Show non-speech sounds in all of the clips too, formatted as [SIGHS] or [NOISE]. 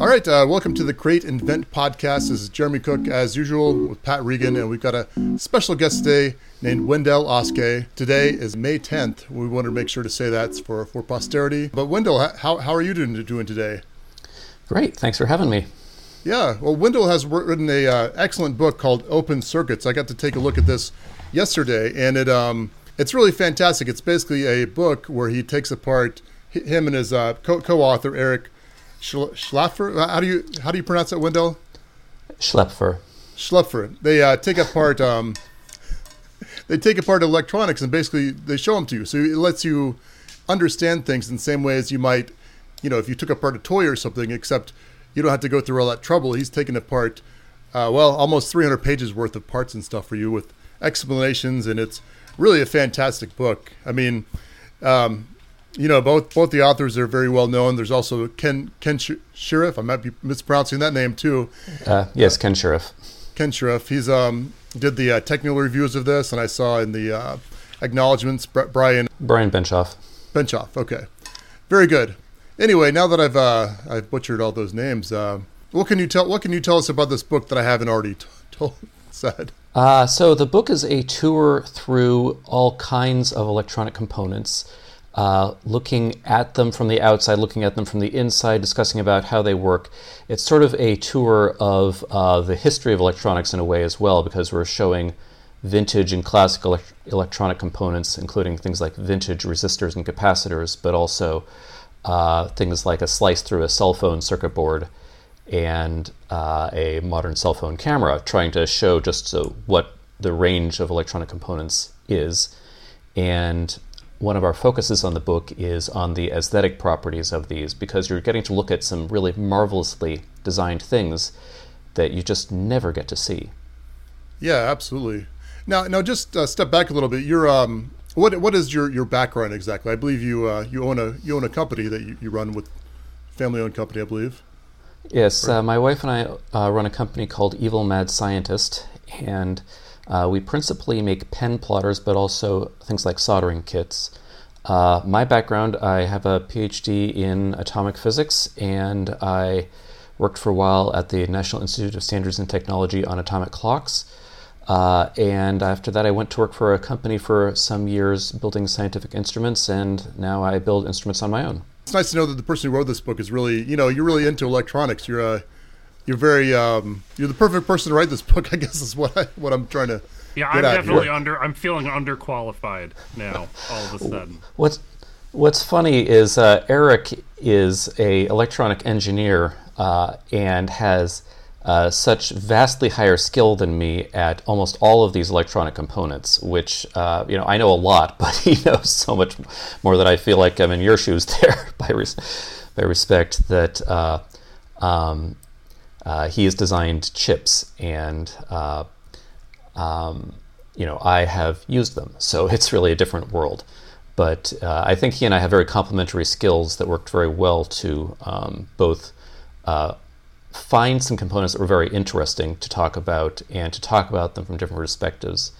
All right, uh, welcome to the Create Invent podcast. This is Jeremy Cook, as usual, with Pat Regan, and we've got a special guest today named Windell Oskay. Today is May 10th. We wanted to make sure to say that for, for posterity. But Windell, how, how are you doing, doing today? Great, thanks for having me. Yeah, well, Windell has written a uh, excellent book called Open Circuits. I got to take a look at this yesterday, and it um, it's really fantastic. It's basically a book where he takes apart him and his uh, co- co-author Eric Schlaffer. How do you how do you pronounce that, Windell? Schlaepfer. Schlaepfer. They uh, take apart um, they take apart electronics and basically they show them to you. So it lets you understand things in the same way as you might, you know, if you took apart a toy or something. Except you don't have to go through all that trouble. He's taken apart, uh, well, almost 300 pages worth of parts and stuff for you with explanations, and it's really a fantastic book. I mean. Um, you know, both both the authors are very well known. There's also Ken Ken Shirriff. I might be mispronouncing that name too. Uh, yes, Ken Shirriff. Ken Shirriff. He's um did the uh, technical reviews of this, and I saw in the uh, acknowledgments Brian Brian Benchoff. Benchoff. Okay, very good. Anyway, now that I've uh, I've butchered all those names, uh, what can you tell what can you tell us about this book that I haven't already t- told [LAUGHS] said? Uh, so the book is a tour through all kinds of electronic components uh, looking at them from the outside, looking at them from the inside, discussing about how they work. It's sort of a tour of uh, the history of electronics in a way as well, because we're showing vintage and classic ele- electronic components, including things like vintage resistors and capacitors, but also uh, things like a slice through a cell phone circuit board and uh, a modern cell phone camera, trying to show just so what the range of electronic components is. And one of our focuses on the book is on the aesthetic properties of these because you're getting to look at some really marvelously designed things that you just never get to see. Yeah, absolutely. Now, now, just uh, step back a little bit. You're, um, what, what is your, your background exactly? I believe you, uh, you own a, you own a company that you, you run with, family-owned company, I believe. Yes, uh, my wife and I uh, run a company called Evil Mad Scientist, and uh, we principally make pen plotters, but also things like soldering kits. Uh, my background I have a PhD in atomic physics, and I worked for a while at the National Institute of Standards and Technology on atomic clocks. Uh, and after that, I went to work for a company for some years building scientific instruments, and now I build instruments on my own. It's nice to know that the person who wrote this book is really, you know, you're really into electronics. You're a you're very um, you're the perfect person to write this book. [LAUGHS] I guess is what I what I'm trying to. Yeah, I'm definitely here. under. I'm feeling underqualified now. All of a sudden. What's What's funny is uh, Eric is a electronic engineer uh, and has uh, such vastly higher skill than me at almost all of these electronic components. Which uh, you know I know a lot, [LAUGHS] but he knows so much more that I feel like I'm in your shoes [LAUGHS] there by res- by respect that. Uh, um, uh, he has designed chips, and uh, um, you know I have used them. So [LAUGHS] it's really a different world. But uh, I think he and I have very complementary skills that worked very well to um, both uh, find some components that were very interesting to talk about and to talk about them from different perspectives.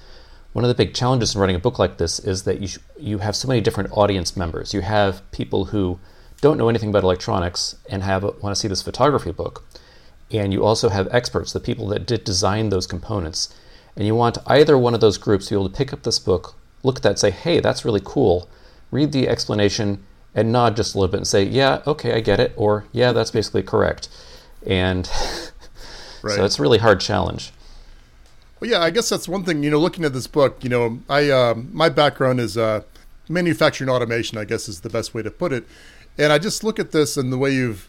One of the big challenges in writing a book like this is that you, sh- you have so many different audience members. You have people who don't know anything about electronics and have want to see this photography book and you also have experts, the people that did design those components. And you want either one of those groups to be able to pick up this book, look at that, say, hey, that's really cool, read the explanation, and nod just a little bit and say, yeah, okay, I get it, or yeah, that's basically correct. And [LAUGHS] right. so it's a really hard challenge. Well, yeah, I guess that's one thing. You know, looking at this book, you know, I uh, my background is uh, manufacturing automation. I guess is the best way to put it. And I just look at this and the way you've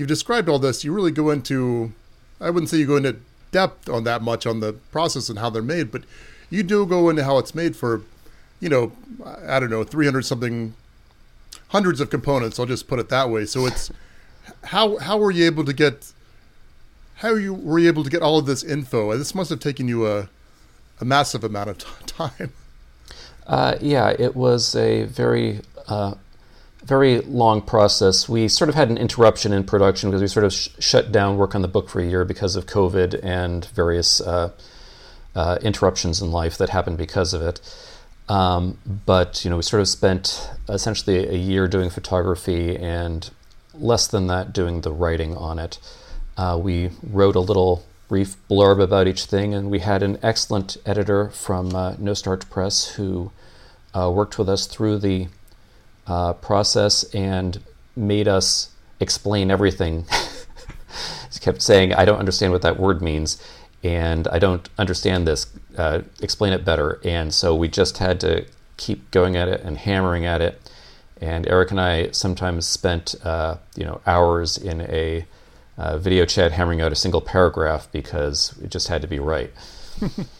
you've described all this, you really go into, I wouldn't say you go into depth on that much on the process and how they're made, but you do go into how it's made for, you know, I don't know, 300 something, hundreds of components. I'll just put it that way. So it's, how, how were you able to get, how you were you able to get all of this info? This must have taken you a, a massive amount of t- [LAUGHS] time. Uh, yeah, it was a very uh, very long process. We sort of had an interruption in production because we sort of sh- shut down work on the book for a year because of COVID and various uh, uh, interruptions in life that happened because of it. Um, but you know, we sort of spent essentially a year doing photography and less than that doing the writing on it. Uh, we wrote a little brief blurb about each thing, and we had an excellent editor from uh, No Starch Press who uh, worked with us through the uh, process and made us explain everything. [LAUGHS] he kept saying, I don't understand what that word means, and I don't understand this. Uh, explain it better. And so we just had to keep going at it and hammering at it. And Eric and I sometimes spent, uh, you know, hours in a uh, video chat hammering out a single paragraph because it just had to be right. [LAUGHS]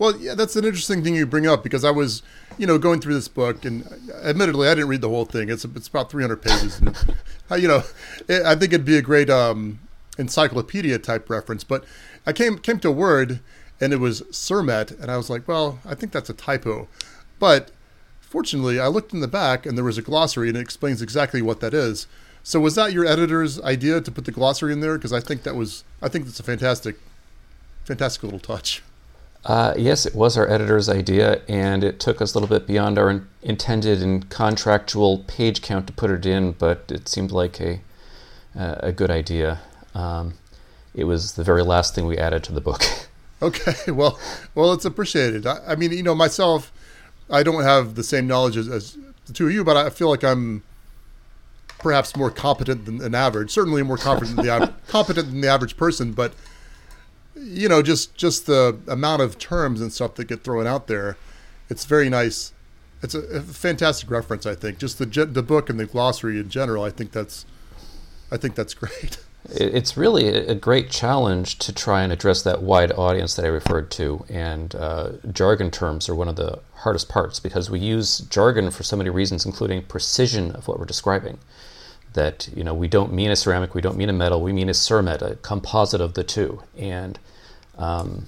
well, yeah, that's an interesting thing you bring up because I was, you know, going through this book, and admittedly, I didn't read the whole thing. It's it's about 300 pages, and [LAUGHS] you know, it, I think it'd be a great um, encyclopedia type reference. But I came came to a word, and it was cermet, and I was like, well, I think that's a typo, but fortunately, I looked in the back, and there was a glossary, and it explains exactly what that is. So was that your editor's idea to put the glossary in there? Because I think that was I think that's a fantastic, fantastic little touch. Uh, yes, it was our editor's idea, and it took us a little bit beyond our in- intended and contractual page count to put it in, but it seemed like a uh, a good idea. Um, it was the very last thing we added to the book. [LAUGHS] okay, well, well, it's appreciated. I, I, mean, you know, myself, I don't have the same knowledge as, as the two of you, but I feel like I'm perhaps more competent than an average. Certainly more competent than the [LAUGHS] competent than the average person, but you know, just just the amount of terms and stuff that get thrown out there, it's very nice. It's a, a fantastic reference, I think. Just the the book and the glossary in general, I think that's, I think that's [LAUGHS] great. It's really a great challenge to try and address that wide audience that I referred to, and uh, jargon terms are one of the hardest parts because we use jargon for so many reasons, including precision of what we're describing that you know we don't mean a ceramic, we don't mean a metal, we mean a cermet, a composite of the two. And um,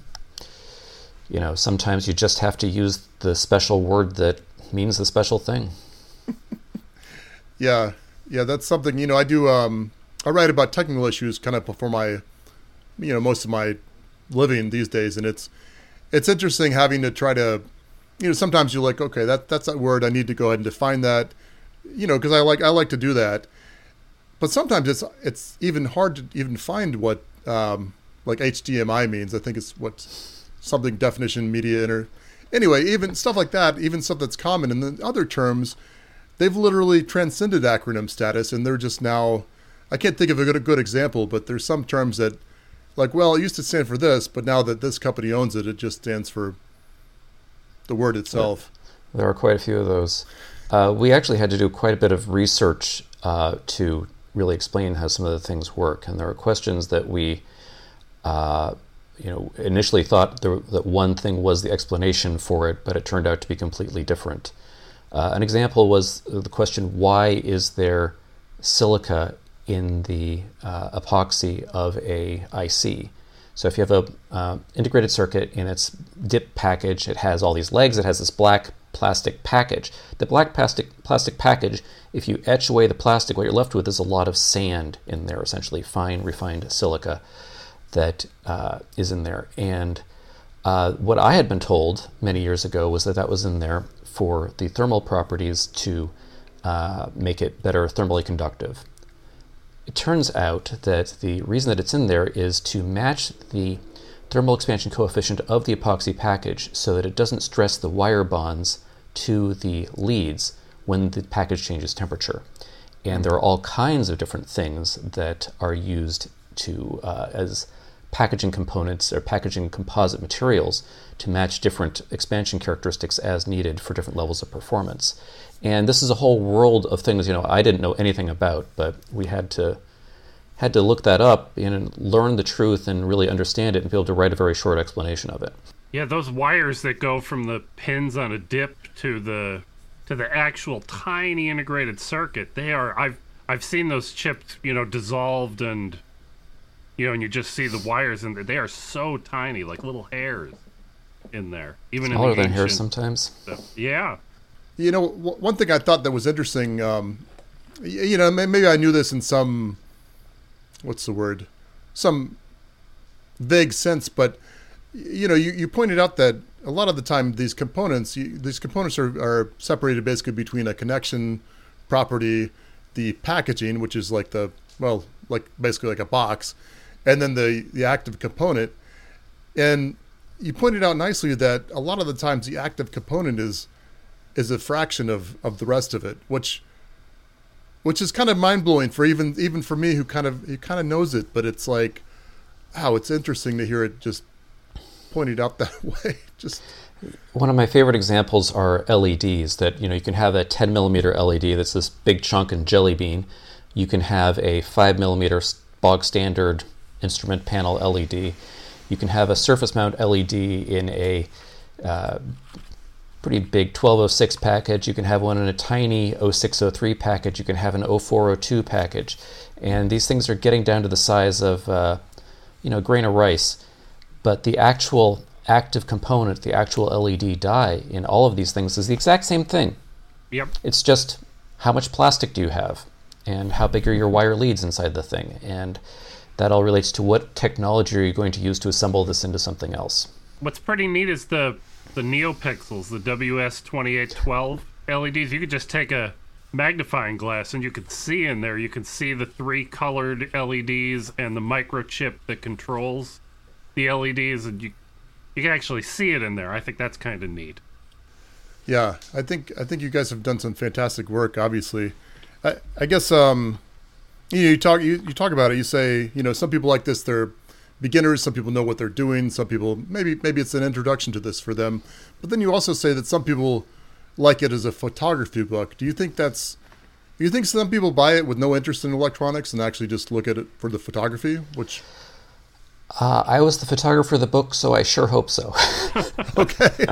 you know sometimes you just have to use the special word that means the special thing. [LAUGHS] yeah, yeah, that's something. You know, I do. Um, I write about technical issues kind of before my, you know, most of my living these days, and it's it's interesting having to try to, you know, sometimes you're like, okay, that that's that word. I need to go ahead and define that, you know, because I like I like to do that but sometimes it's it's even hard to even find what um, like HDMI means. I think it's what something definition media inter. Anyway, even stuff like that, even stuff that's common, in the other terms, they've literally transcended acronym status, and they're just now. I can't think of a good, a good example, but there's some terms that, like, well, it used to stand for this, but now that this company owns it, it just stands for the word itself. There are quite a few of those. Uh, we actually had to do quite a bit of research uh, to really explain how some of the things work. And there are questions that we, uh, you know, initially thought there, that one thing was the explanation for it, but it turned out to be completely different. Uh, an example was the question: Why is there silica in the uh, epoxy of a IC? So if you have a uh, integrated circuit in its dip package, it has all these legs. It has this black plastic package. The black plastic plastic package if you etch away the plastic, what you're left with is a lot of sand in there, essentially fine refined silica that uh, is in there. And uh, what I had been told many years ago was that that was in there for the thermal properties to uh, make it better thermally conductive. It turns out that the reason that it's in there is to match the thermal expansion coefficient of the epoxy package so that it doesn't stress the wire bonds to the leads when the package changes temperature. And there are all kinds of different things that are used to uh, as packaging components or packaging composite materials to match different expansion characteristics as needed for different levels of performance. And this is a whole world of things you know I didn't know anything about, but we had to had to look that up and learn the truth and really understand it and be able to write a very short explanation of it. Yeah, those wires that go from the pins on a dip to the to the actual tiny integrated circuit, they are I've I've seen those chips, you know, dissolved and you know, and you just see the wires and they are so tiny, like little hairs in there. Even smaller in the than hairs sometimes. Stuff. Yeah. You know, one thing I thought that was interesting. Um, you know, maybe I knew this in some what's the word, some vague sense, but you know, you, you pointed out that a lot of the time these components you, these components are, are separated basically between a connection property the packaging, which is like the well, like basically like a box, and then the the active component. And you pointed out nicely that a lot of the times the active component is is a fraction of of the rest of it, which which is kind of mind blowing for even even for me who kind of who kind of knows it, but it's like, wow, it's interesting to hear it just pointed out [LAUGHS] that way. just one of my favorite examples are LEDs. That you know you can have a 10 millimeter LED that's this big chunk and jelly bean. You can have a 5 millimeter bog standard instrument panel LED. You can have a surface mount LED in a uh, pretty big 1206 package. You can have one in a tiny 0603 package. You can have an 0402 package. And these things are getting down to the size of, uh, you know, a grain of rice. But the actual active component, the actual LED die in all of these things is the exact same thing. Yep. It's just how much plastic do you have and how big are your wire leads inside the thing. And that all relates to what technology are you going to use to assemble this into something else. What's pretty neat is the the NeoPixels, the WS2812 LEDs. You could just take a magnifying glass and you could see in there. You can see the three colored LEDs and the microchip that controls the LEDs, and you you can actually see it in there. I think that's kind of neat. Yeah, I think I think you guys have done some fantastic work. Obviously, I, I guess um, you, talk you, you talk about it. You say you know some people like this. They're beginners. Some people know what they're doing. Some people maybe maybe it's an introduction to this for them. But then you also say that some people like it as a photography book. Do you think that's do you think some people buy it with no interest in electronics and actually just look at it for the photography, which uh, I was the photographer of the book, so I sure hope so. [LAUGHS] okay. [LAUGHS]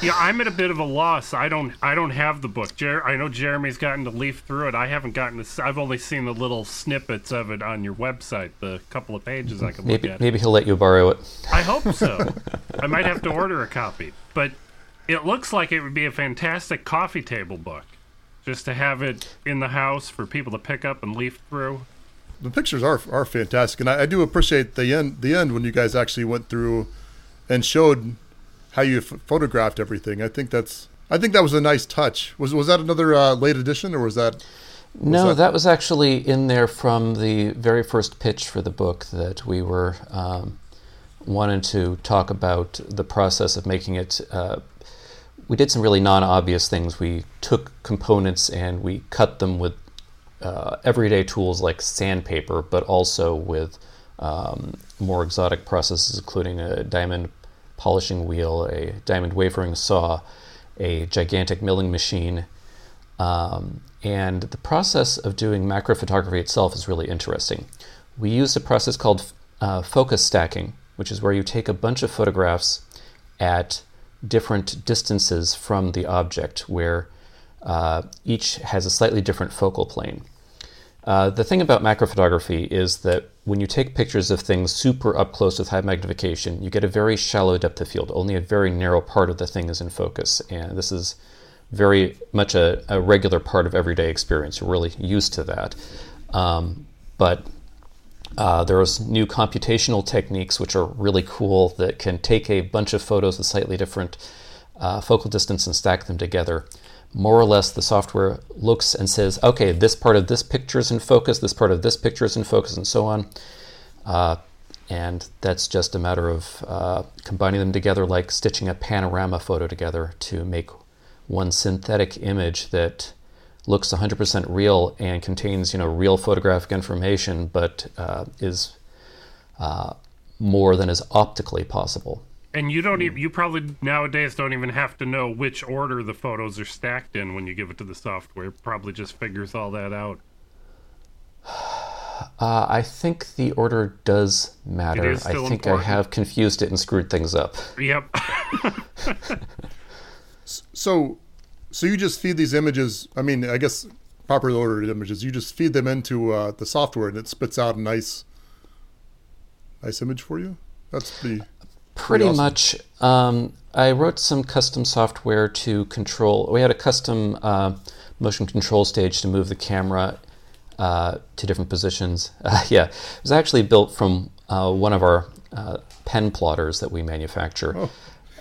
yeah, I'm at a bit of a loss. I don't, I don't have the book. Jer- I know Jeremy's gotten to leaf through it. I haven't gotten to. I've only seen the little snippets of it on your website, the couple of pages I can maybe, look at. Maybe he'll let you borrow it. I hope so. [LAUGHS] I might have to order a copy, but it looks like it would be a fantastic coffee table book, just to have it in the house for people to pick up and leaf through the pictures are are fantastic, and I, I, do appreciate the end the end when you guys actually went through and showed how you f- photographed everything. I think that's I think that was a nice touch. Was was that another uh, late edition, or was that? Was no, that... that... was actually in there from the very first pitch for the book that we were um, wanted to talk about the process of making it. Uh, we did some really non-obvious things. We took components and we cut them with uh, everyday tools like sandpaper, but also with um, more exotic processes, including a diamond polishing wheel, a diamond wafering saw, a gigantic milling machine. Um, and the process of doing macro photography itself is really interesting. We use a process called uh, focus stacking, which is where you take a bunch of photographs at different distances from the object, where uh, each has a slightly different focal plane. Uh, the thing about macro photography is that when you take pictures of things super up close with high magnification, you get a very shallow depth of field. Only a very narrow part of the thing is in focus. And this is very much a, a regular part of everyday experience. You're really used to that. Um, but uh, there's new computational techniques which are really cool that can take a bunch of photos with slightly different uh, focal distance and stack them together more or less the software looks and says, okay, this part of this picture is in focus, this part of this picture is in focus, and so on. Uh, and that's just a matter of uh, combining them together like stitching a panorama photo together to make one synthetic image that looks 100% real and contains you know real photographic information but uh, is uh, more than is optically possible and you don't even, you probably nowadays don't even have to know which order the photos are stacked in when you give it to the software. It probably just figures all that out. [SIGHS] Uh, I think the order does matter. I think important. I have confused it and screwed things up. Yep. [LAUGHS] [LAUGHS] so, so you just feed these images. I mean, I guess properly ordered images. You just feed them into uh, the software, and it spits out a nice, nice image for you. That's pretty. Pretty awesome. much. Um, I wrote some custom software to control. We had a custom uh, motion control stage to move the camera uh, to different positions. Uh, [LAUGHS] yeah, it was actually built from uh, one of our uh, pen plotters that we manufacture. Oh.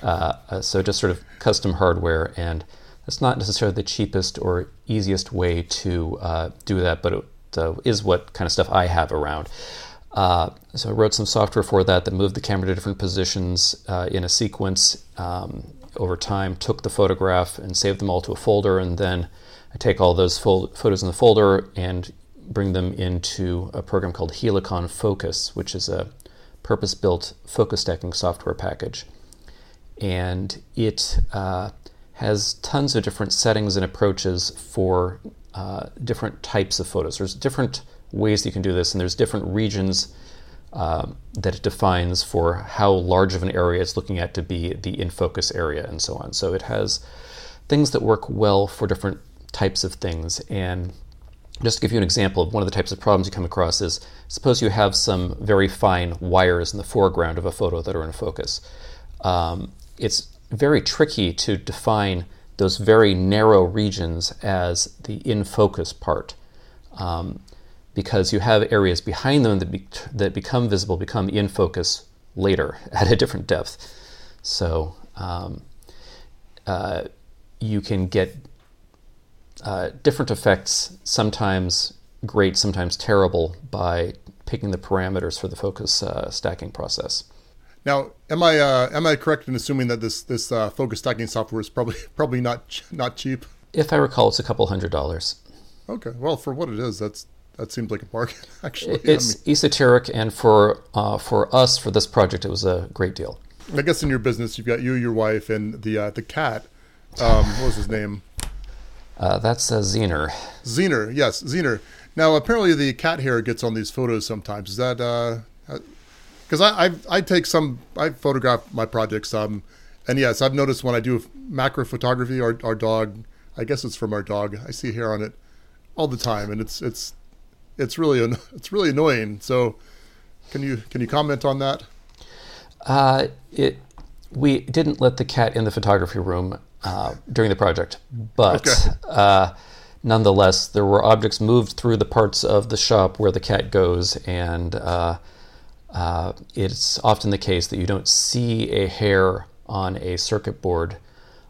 Uh, so just sort of custom hardware, and it's not necessarily the cheapest or easiest way to uh, do that, but it uh, is what kind of stuff I have around. Uh, so I wrote some software for that that moved the camera to different positions uh, in a sequence um, over time, took the photograph and saved them all to a folder, and then I take all those fo- photos in the folder and bring them into a program called Helicon Focus, which is a purpose built focus stacking software package. And it uh, has tons of different settings and approaches for uh, different types of photos. There's different ways you can do this, and there's different regions um, that it defines for how large of an area it's looking at to be the in focus area, and so on. So it has things that work well for different types of things. And just to give you an example of one of the types of problems you come across is suppose you have some very fine wires in the foreground of a photo that are in focus. Um, it's very tricky to define those very narrow regions as the in focus part. Um, because you have areas behind them that, be, that become visible, become in focus later [LAUGHS] at a different depth. So um, uh, you can get uh, different effects, sometimes great, sometimes terrible, by picking the parameters for the focus uh, stacking process. Now, am I uh, am I correct in assuming that this this uh, focus stacking software is probably [LAUGHS] probably not ch- not cheap? If I recall, it's a couple hundred dollars. Okay, well, for what it is, that's that seems like a bargain. [LAUGHS] Actually, it's I mean, esoteric, and for uh, for us for this project, it was a great deal. I guess in your business, you've got you, your wife, and the uh, the cat. Um, what was his name? Uh, that's uh, Zener. Zener, yes, Zener. Now, apparently, the cat hair gets on these photos sometimes. Is that because uh, I, I I take some I photograph my projects um and yes I've noticed when I do macro photography our our dog I guess it's from our dog I see hair on it all the time and it's it's it's really [LAUGHS] it's really annoying. So, can you can you comment on that? Uh, it we didn't let the cat in the photography room uh, during the project, but okay. uh, nonetheless, there were objects moved through the parts of the shop where the cat goes, and uh, uh, it's often the case that you don't see a hair on a circuit board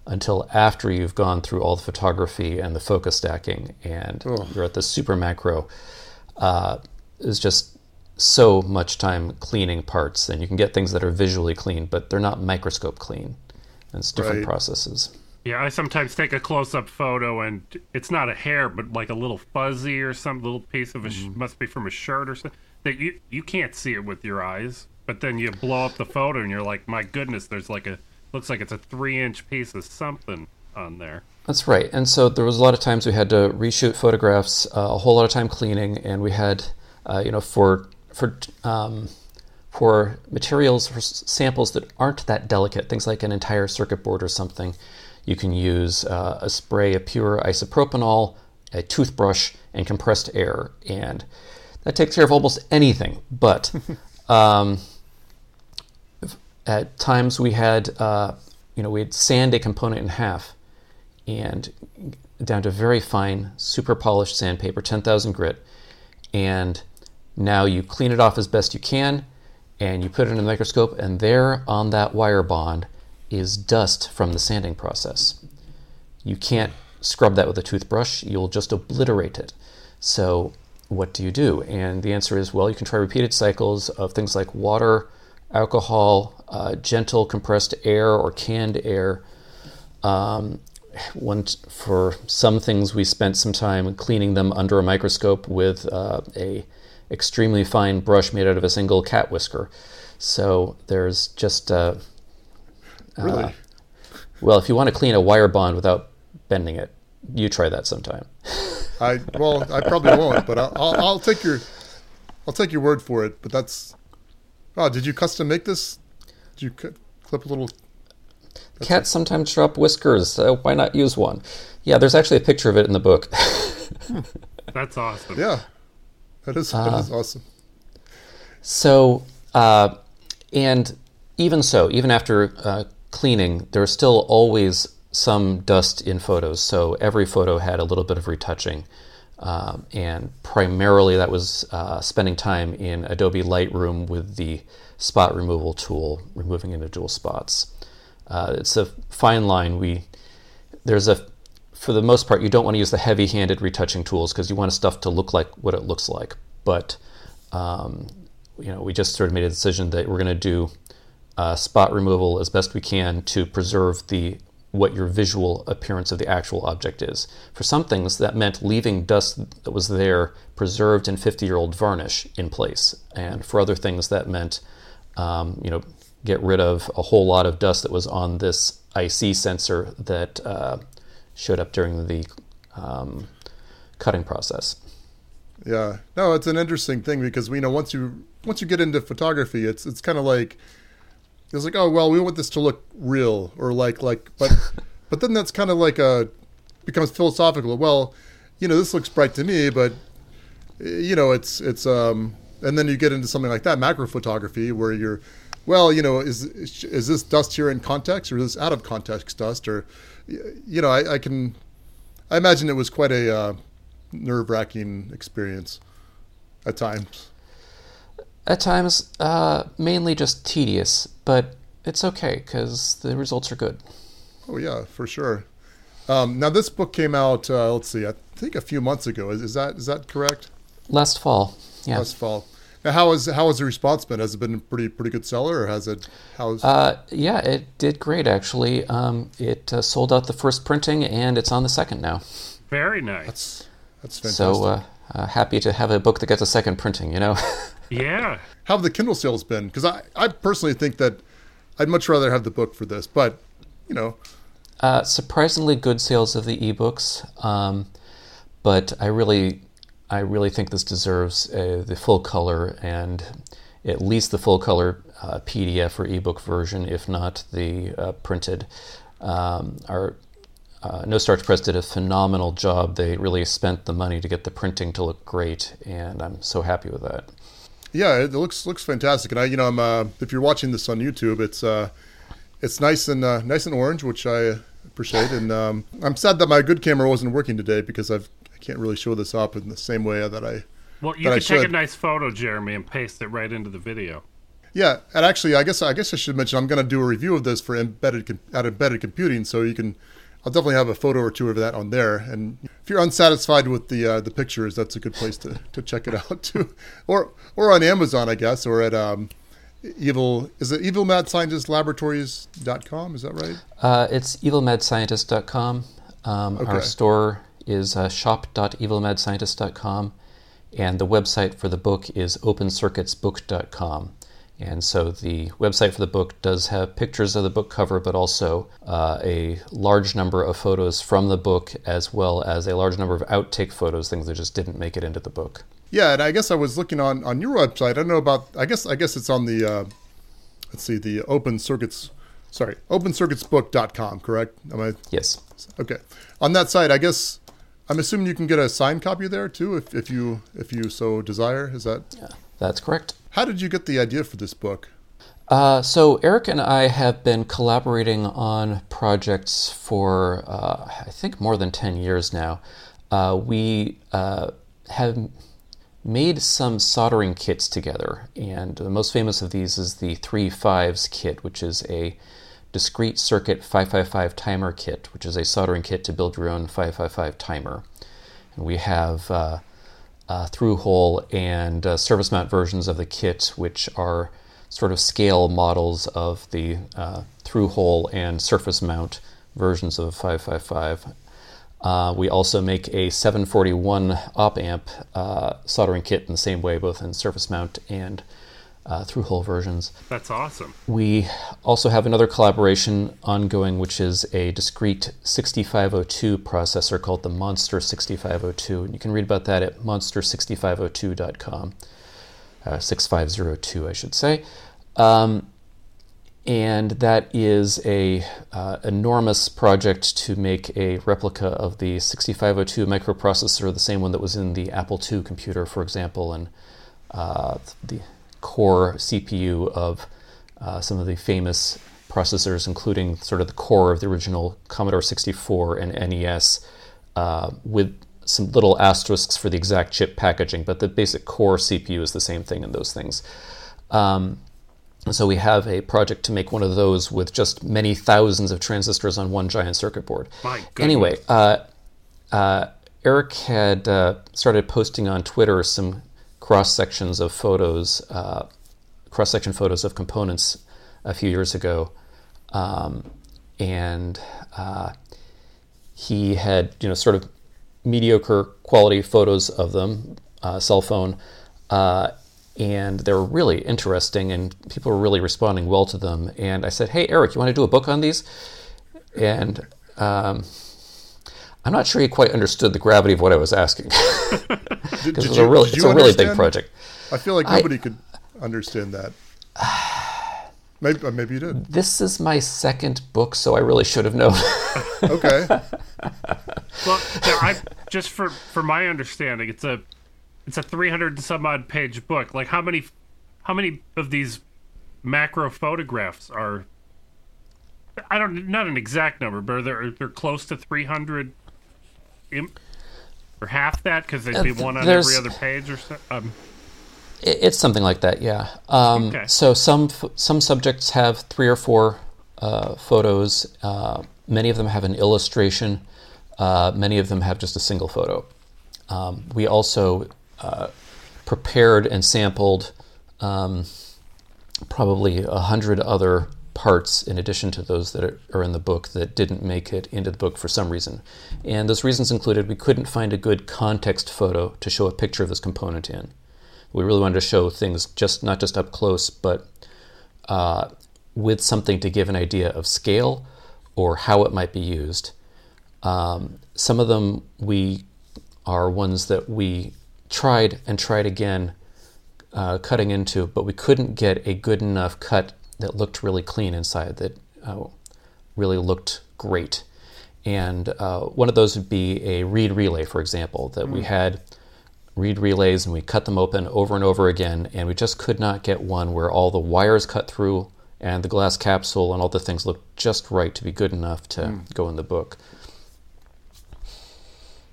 until after you've gone through all the photography and the focus stacking, and oh. you're at the super macro uh, is just so much time cleaning parts, and you can get things that are visually clean, but they're not microscope clean. And It's different right. processes. Yeah, I sometimes take a close-up photo, and it's not a hair, but like a little fuzzy or some little piece of a mm-hmm. must be from a shirt or something that you you can't see it with your eyes. But then you blow up the photo, and you're like, my goodness, there's like a looks like it's a three-inch piece of something on there. That's right. And so there was a lot of times we had to reshoot photographs, uh, a whole lot of time cleaning, and we had, uh, you know, for for um, for materials for samples that aren't that delicate, things like an entire circuit board or something, you can use uh, a spray of pure isopropanol, a toothbrush, and compressed air, and that takes care of almost anything. But [LAUGHS] um, at times we had, uh, you know, we'd sand a component in half and down to very fine, super polished sandpaper, 10,000 grit. And now you clean it off as best you can and you put it in the microscope, and there on that wire bond is dust from the sanding process. You can't scrub that with a toothbrush, you'll just obliterate it. So, what do you do? And the answer is well, you can try repeated cycles of things like water, alcohol, uh, gentle compressed air or canned air. Um, for some things we spent some time cleaning them under a microscope with uh, a extremely fine brush made out of a single cat whisker. So there's just uh, uh really uh, well, if you want to clean a wire bond without bending it, you try that sometime. [LAUGHS] I well, I probably won't, but I'll, I'll, I'll take your I'll take your word for it. But that's oh, did you custom make this? Did you clip a little Cats sometimes drop whiskers, so why not use one? Yeah, there's actually a picture of it in the book. [LAUGHS] That's awesome. Yeah, that is, that is uh, awesome. So, uh, and even so, even after uh, cleaning, there's still always some dust in photos. So every photo had a little bit of retouching. Um, and primarily that was uh, spending time in Adobe Lightroom with the spot removal tool, removing individual spots. Uh, it's a fine line. We there's a for the most part, you don't want to use the heavy-handed retouching tools because you want stuff to look like what it looks like. But um, you know, we just sort of made a decision that we're going to do uh, spot removal as best we can to preserve the what your visual appearance of the actual object is. For some things, that meant leaving dust that was there preserved in 50-year-old varnish in place, and for other things, that meant um, you know get rid of a whole lot of dust that was on this IC sensor that uh, showed up during the um, cutting process. Yeah, no, it's an interesting thing because we you know once you once you get into photography, it's it's kind of like it's like oh well we want this to look real or like like but [LAUGHS] but then that's kind of like a becomes philosophical. Well, you know this looks bright to me, but you know it's it's um and then you get into something like that macro photography where you're well you know is is this dust here in context or is this out of context dust or you know I, I can I imagine it was quite a uh, nerve wracking experience at times. At times, uh, mainly just tedious, but it's okay because the results are good. Oh yeah, for sure. Um, now this book came out. Uh, let's see, I think a few months ago. Is, is that is that correct? Last fall. Yeah. Last fall. Now, how has how has the response been? Has it been a pretty pretty good seller, or has it? How's? Uh, yeah, it did great actually. Um, it uh, sold out the first printing, and it's on the second now. Very nice. That's that's fantastic. So uh, uh, happy to have a book that gets a second printing. You know. [LAUGHS] yeah. How have the Kindle sales been? Because I I personally think that I'd much rather have the book for this, but you know. Uh, surprisingly good sales of the ebooks, um, but I really I really think this deserves uh, the full color and at least the full color uh, PDF or ebook version, if not the uh, printed. Um, our uh, No Starch Press did a phenomenal job. They really spent the money to get the printing to look great, and I'm so happy with that. Yeah, it looks looks fantastic. And I, you know, I'm uh, if you're watching this on YouTube, it's uh, it's nice and nice and orange, which I appreciate. And um, I'm sad that my good camera wasn't working today because I've can't really show this up in the same way that I. Well, you could take a nice photo, Jeremy, and paste it right into the video. Yeah, and actually, I guess I guess I should mention I'm going to do a review of this for embedded at embedded computing, so you can. I'll definitely have a photo or two of that on there. And if you're unsatisfied with the uh, the pictures, that's a good place to, to check it [LAUGHS] out too, or or on Amazon, I guess, or at um, evil is it evilmadscientistlaboratories.com is that right uh, it's evilmadscientist.com um, okay. our store is uh, shop.evilmadscientist.com and the website for the book is opencircuitsbook.com and so the website for the book does have pictures of the book cover, but also uh, a large number of photos from the book, as well as a large number of outtake photos, things that just didn't make it into the book. Yeah, and I guess I was looking on, on your website. I don't know about. I guess I guess it's on the. Uh, let's see, the Open Circuits. Sorry, OpenCircuitsBook.com. Correct? Am I? Yes. Okay. On that site, I guess I'm assuming you can get a signed copy there too, if, if you if you so desire. Is that? Yeah, that's correct. How did you get the idea for this book? Uh, so Eric and I have been collaborating on projects for uh, I think more than ten years now. Uh, we uh, have made some soldering kits together, and the most famous of these is the Three Fives kit, which is a discrete circuit 555 timer kit, which is a soldering kit to build your own 555 timer. And we have uh, uh, through hole and uh, surface mount versions of the kit, which are sort of scale models of the uh, through hole and surface mount versions of 555. Uh, we also make a 741 op amp soldering kit in the same way, both in surface mount and uh, through hole versions. That's awesome. We also have another collaboration ongoing, which is a discrete 6502 processor called the Monster 6502. And you can read about that at monster6502.com. Uh, 6502, I should say. Um, and that is a uh, enormous project to make a replica of the 6502 microprocessor, the same one that was in the Apple II computer, for example, and uh, the core CPU of uh, some of the famous processors, including sort of the core of the original Commodore 64 and NES, uh, with some little asterisks for the exact chip packaging, but the basic core CPU is the same thing in those things. Um, so we have a project to make one of those with just many thousands of transistors on one giant circuit board. My anyway, uh, uh, Eric had uh, started posting on Twitter some cross sections of photos, uh, cross section photos of components a few years ago, um, and uh, he had you know sort of mediocre quality photos of them, uh, cell phone, uh, and they were really interesting, and people were really responding well to them. And I said, "Hey, Eric, you want to do a book on these?" And um, I'm not sure he quite understood the gravity of what I was asking because it was a really, it's a really big project. I feel like nobody I, could understand that. [SIGHS] Maybe, uh, maybe you did. This is my second book, so I really should have known. [LAUGHS] okay. [LAUGHS] well, I, just for for my understanding, it's a it's a 300 some odd page book. Like how many how many of these macro photographs are I don't not an exact number, but they're they're close to 300 or half that because there'd be uh, one on every other page or so. Um, it's something like that, yeah. Um, okay. So some some subjects have three or four uh, photos. Uh, many of them have an illustration. Uh, many of them have just a single photo. Um, we also uh, prepared and sampled um, probably a hundred other parts in addition to those that are in the book that didn't make it into the book for some reason. And those reasons included we couldn't find a good context photo to show a picture of this component in. We really wanted to show things just not just up close, but uh, with something to give an idea of scale or how it might be used. Um, some of them we are ones that we tried and tried again uh, cutting into, but we couldn't get a good enough cut that looked really clean inside, that uh, really looked great. And uh, one of those would be a reed relay, for example, that mm. we had reed relays and we cut them open over and over again, and we just could not get one where all the wires cut through and the glass capsule and all the things looked just right to be good enough to mm. go in the book.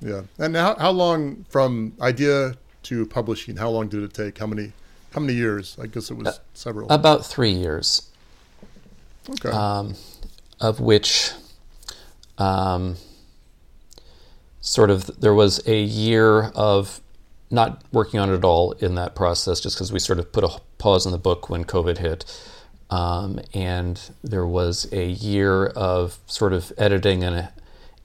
Yeah. And how, how long from idea to publishing, how long did it take? How many how many years? I guess it was uh, several. About three years. Okay. Um, of which, um, sort of, there was a year of not working on it at all in that process, just because we sort of put a pause in the book when COVID hit. Um, and there was a year of sort of editing and a,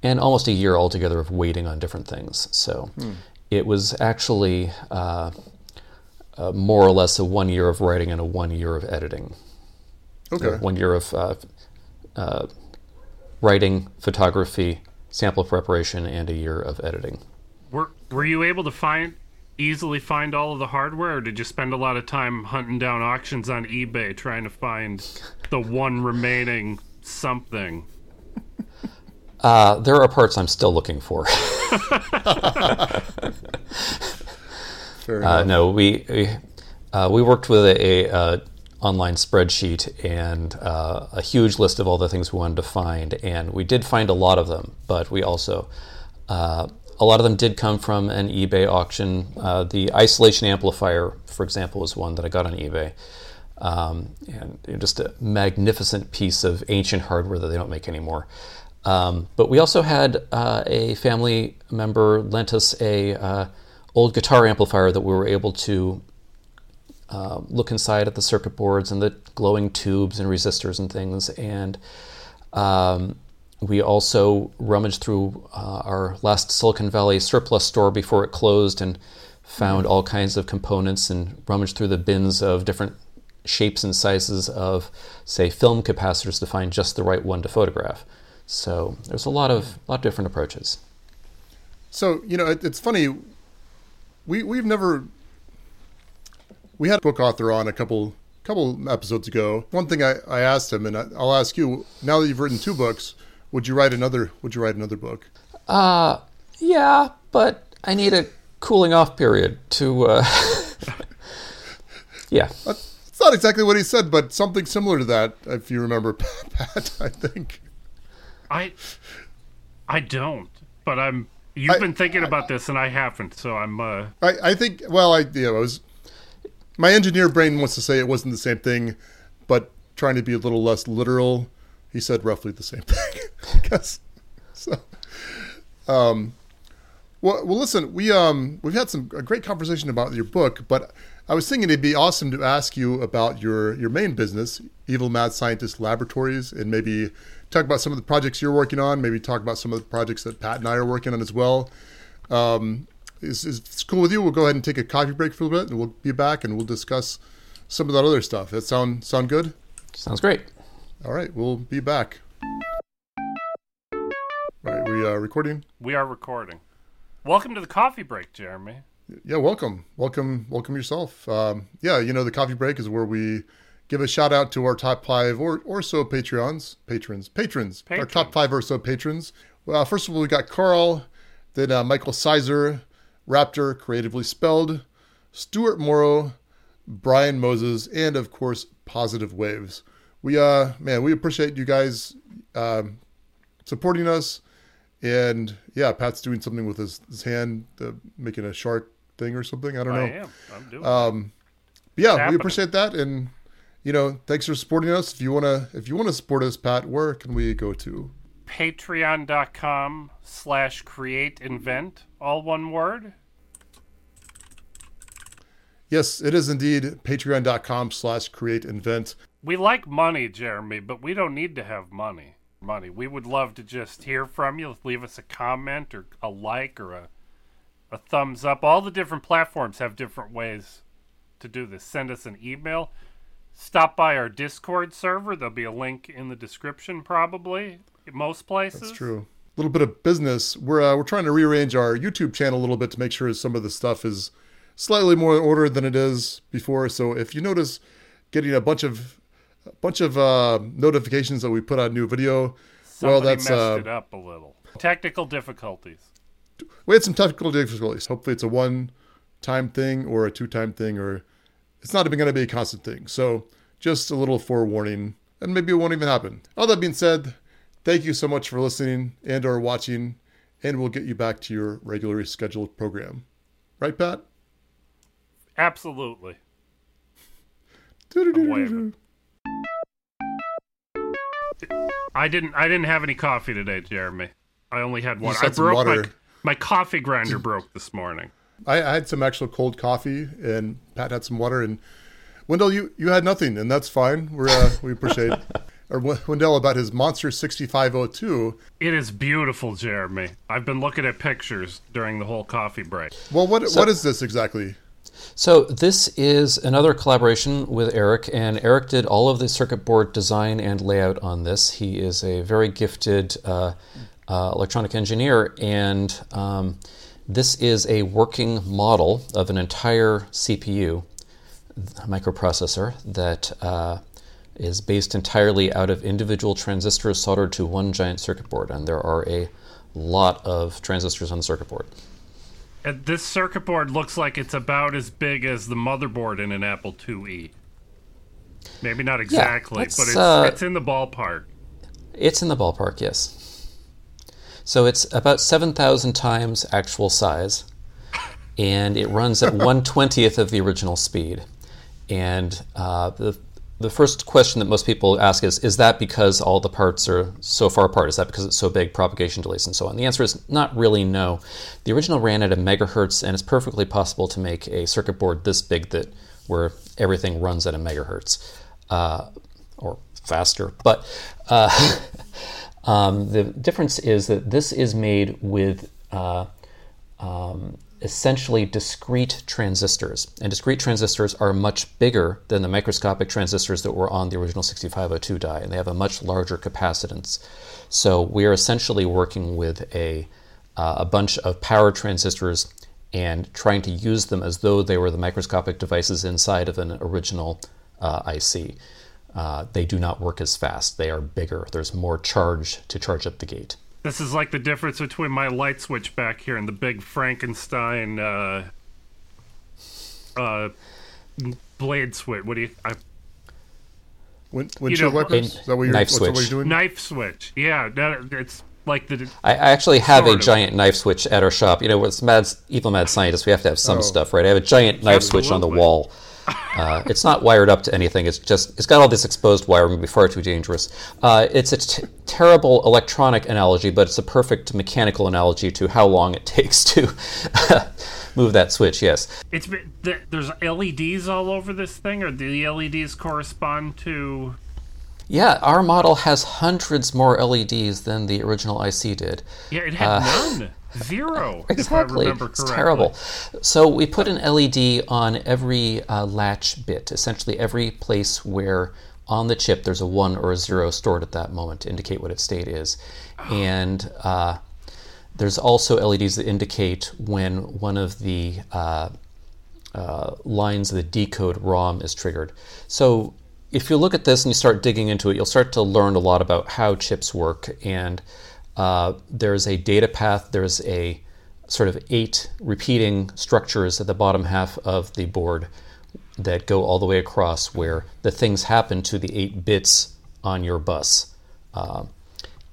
and almost a year altogether of waiting on different things. So hmm. it was actually uh, uh, more or less a one year of writing and a one year of editing. Okay. one year of uh, uh, writing, photography, sample preparation, and a year of editing. Were Were you able to find easily find all of the hardware, or did you spend a lot of time hunting down auctions on eBay trying to find the one remaining something? Uh, there are parts I'm still looking for. [LAUGHS] [LAUGHS] uh, no, we we, uh, we worked with a, a uh, online spreadsheet and uh, a huge list of all the things we wanted to find, and we did find a lot of them. But we also uh, a lot of them did come from an eBay auction. Uh, the isolation amplifier, for example, was one that I got on eBay. Um, and you know, just a magnificent piece of ancient hardware that they don't make anymore. Um, but we also had uh, a family member lent us a uh, old guitar amplifier that we were able to uh, look inside at the circuit boards and the glowing tubes and resistors and things. And um, we also rummaged through uh, our last Silicon Valley surplus store before it closed and found all kinds of components and rummaged through the bins of different shapes and sizes of, say, film capacitors to find just the right one to photograph. So there's a lot of lot of different approaches. So you know, it, it's funny we we've never we had a book author on a couple couple episodes ago. One thing I, I asked him, and I, will ask you now that you've written two books, would you write another? Would you write another book? Uh, yeah, but I need a cooling off period to. Uh, [LAUGHS] yeah, it's not exactly what he said, but something similar to that, if you remember, [LAUGHS] Pat. I think. I, I don't, but I'm You've I, been thinking about this, and I haven't. So I'm. Uh... I I think. Well, I you know, I was. My engineer brain wants to say it wasn't the same thing, but trying to be a little less literal, he said roughly the same [LAUGHS] thing. I guess. So, um, Well, well, listen, we um we've had some a great conversation about your book, but I was thinking it'd be awesome to ask you about your your main business, Evil Mad Scientist Laboratories, and maybe talk about some of the projects you're working on. Maybe talk about some of the projects that Pat and I are working on as well. Um, is, is it's cool with you? We'll go ahead and take a coffee break for a little bit, and we'll be back and we'll discuss some of that other stuff. That sound sound good? Sounds great. All right, we'll be back. All right, we are recording. We are recording. Welcome to the coffee break, Jeremy. Yeah, welcome, welcome, welcome yourself. Um, yeah, you know the coffee break is where we give a shout out to our top five or or so Patreons, patrons, patrons, our top five or so patrons. Well, first of all, we got Carl, then uh, Michael Sizer, Raptor, creatively spelled, Stuart Morrow, Brian Moses, and of course Positive Waves. We uh man, we appreciate you guys um, supporting us. And yeah, Pat's doing something with his, his hand, uh, making a shark thing or something. I don't know. I am. I'm doing. Um, yeah, we appreciate that, and you know, thanks for supporting us. If you wanna, if you wanna support us, Pat, where can we go to? Patreon.com slash create invent, all one word. Yes, it is indeed Patreon.com/slash Create Invent. We like money, Jeremy, but we don't need to have money. Money. We would love to just hear from you. Leave us a comment or a like or a a thumbs up. All the different platforms have different ways to do this. Send us an email. Stop by our Discord server. There'll be a link in the description, probably. In most places. That's true. A little bit of business. We're uh, we're trying to rearrange our YouTube channel a little bit to make sure some of the stuff is slightly more in order than it is before. So if you notice getting a bunch of a bunch of uh, notifications that we put out new video, well, that's messed uh, it up a little. Technical difficulties. we had some technical difficulties. Hopefully, it's a one-time thing or a two-time thing, or it's not even going to be a constant thing. So, just a little forewarning, and maybe it won't even happen. All that being said, thank you so much for listening and/or watching, and we'll get you back to your regularly scheduled program. Right, Pat? Absolutely. I didn't. I didn't have any coffee today, Jeremy. I only had one. I broke my my coffee grinder [LAUGHS] broke this morning. I, I had some actual cold coffee, and Pat had some water, and Windell, you, you had nothing, and that's fine. We're uh, we appreciate. [LAUGHS] Or Windell about his Monster 6502. It is beautiful, Jeremy. I've been looking at pictures during the whole coffee break. Well, what what is this exactly? So this is another collaboration with Eric, and Eric did all of the circuit board design and layout on this. He is a very gifted uh, uh, electronic engineer, and um, this is a working model of an entire CPU microprocessor that uh, is based entirely out of individual transistors soldered to one giant circuit board, and there are a lot of transistors on the circuit board. And this circuit board looks like it's about as big as the motherboard in an Apple IIe. Maybe not exactly, that's, but it's uh, it's in the ballpark. It's in the ballpark, yes. So it's about 7,000 times actual size, and it runs at [LAUGHS] 120th of the original speed. And uh, the, the first question that most people ask is Is that because all the parts are so far apart? Is that because it's so big, propagation delays, and so on? The answer is not really no. The original ran at a megahertz, and it's perfectly possible to make a circuit board this big that where everything runs at a megahertz. Uh, or faster. But uh, [LAUGHS] um, the difference is that this is made with uh, um, essentially discrete transistors. And discrete transistors are much bigger than the microscopic transistors that were on the original 6502 die, and they have a much larger capacitance. So we are essentially working with a, uh, a bunch of power transistors and trying to use them as though they were the microscopic devices inside of an original uh, IC. Uh, they do not work as fast. They are bigger. There's more charge to charge up the gate. This is like the difference between my light switch back here and the big Frankenstein uh, uh, blade switch. What do you? I, Win- windshield know, wipers? Is that what you're, knife what's that what switch. you're doing? knife switch. Yeah, that, it's like the. I, I actually have a of. giant knife switch at our shop. You know, with mad, evil mad scientists, we have to have some Oh. stuff, right? I have a giant knife switch on the wall. Uh, it's not wired up to anything. It's just it's got all this exposed wiring. It would be far too dangerous. Uh, it's a t- terrible electronic analogy, but it's a perfect mechanical analogy to how long it [LAUGHS] takes to [LAUGHS] move that switch. Yes. It's there's LEDs all over this thing, or do the LEDs correspond to. Yeah, our model has hundreds more LEDs than the original IC did. Yeah, it had none. [LAUGHS] Zero. Exactly. It's terrible. So we put an LED on every uh, latch bit, essentially every place where on the chip there's a one or a zero stored at that moment to indicate what its state is. And uh, there's also LEDs that indicate when one of the uh, uh, lines of the decode ROM is triggered. So if you look at this and you start digging into it, you'll start to learn a lot about how chips work and uh, there's a data path, there's a sort of eight repeating structures at the bottom half of the board that go all the way across where the things happen to the eight bits on your bus. Uh,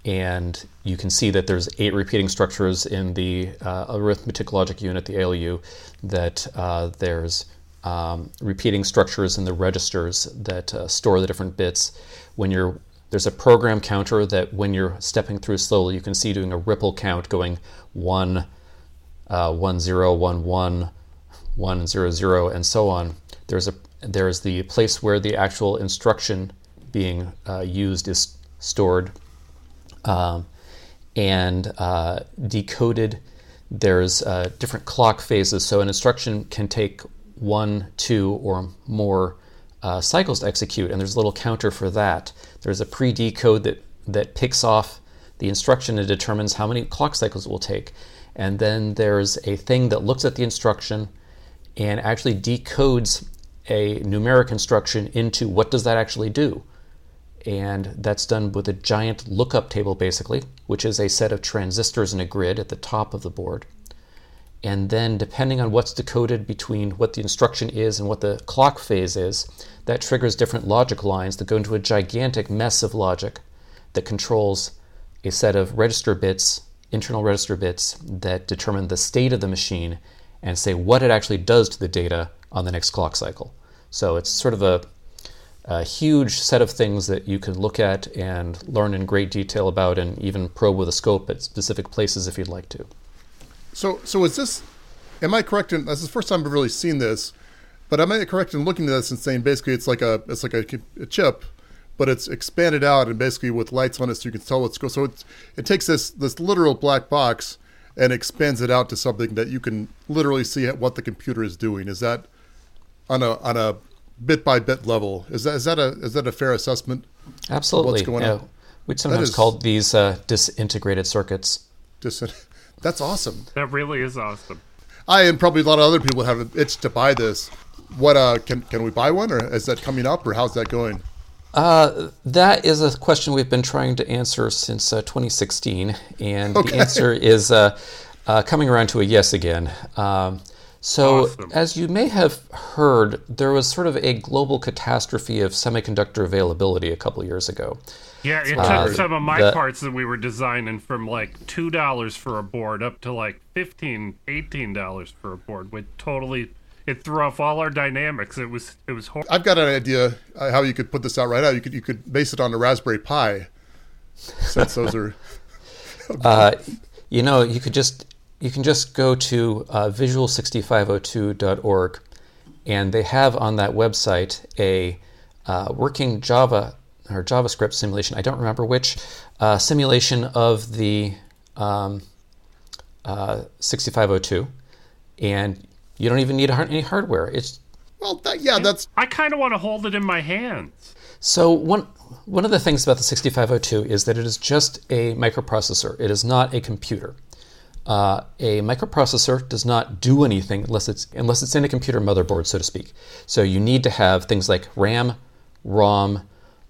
and you can see that there's eight repeating structures in the uh, arithmetic logic unit, the ALU, that uh, there's um, repeating structures in the registers that uh, store the different bits. When you're there's a program counter that when you're stepping through slowly, you can see doing a ripple count going 1, uh, 1, 0, 1, 1, 1, 0, 0, and so on. There's, a, there's the place where the actual instruction being uh, used is stored um, and uh, decoded. There's uh, different clock phases, so an instruction can take one, two, or more uh, cycles to execute, and there's a little counter for that. There's a pre-decode that, that picks off the instruction and determines how many clock cycles it will take. And then there's a thing that looks at the instruction and actually decodes a numeric instruction into what does that actually do. And that's done with a giant lookup table, basically, which is a set of transistors in a grid at the top of the board. And then, depending on what's decoded between what the instruction is and what the clock phase is, that triggers different logic lines that go into a gigantic mess of logic that controls a set of register bits, internal register bits, that determine the state of the machine and say what it actually does to the data on the next clock cycle. So it's sort of a, a huge set of things that you can look at and learn in great detail about and even probe with a scope at specific places if you'd like to. So, so is this? Am I correct in? This is the first time I've really seen this, but am I correct in looking at this and saying basically it's like a it's like a, a chip, but it's expanded out and basically with lights on it so you can tell what's going. So it it takes this this literal black box and expands it out to something that you can literally see what the computer is doing. Is that on a on a bit by bit level? Is that is that a is that a fair assessment? Absolutely. What's going yeah. on? We'd sometimes is, call these uh, disintegrated circuits. Dis- that's awesome. That really is awesome. I and probably a lot of other people have an itch to buy this. What uh, can can we buy one, or is that coming up, or how's that going? Uh, that is a question we've been trying to answer since uh, 2016, and okay. the answer is uh, uh, coming around to a yes again. Um, so, awesome. as you may have heard, there was sort of a global catastrophe of semiconductor availability a couple years ago. Yeah, it took uh, some of my the, parts that we were designing from like two dollars for a board up to like $15, 18 dollars for a board. With totally, it threw off all our dynamics. It was it was horrible. I've got an idea uh, how you could put this out right now. You could you could base it on a Raspberry Pi, since those are. [LAUGHS] uh, you know, you could just you can just go to uh, visual6502.org, and they have on that website a uh, working Java or JavaScript simulation, I don't remember which, uh, simulation of the um, uh, 6502, and you don't even need any hardware. It's well, that, yeah, that's. I kind of want to hold it in my hands. So one one of the things about the 6502 is that it is just a microprocessor. It is not a computer. Uh, a microprocessor does not do anything unless it's unless it's in a computer motherboard, so to speak. So you need to have things like RAM, ROM,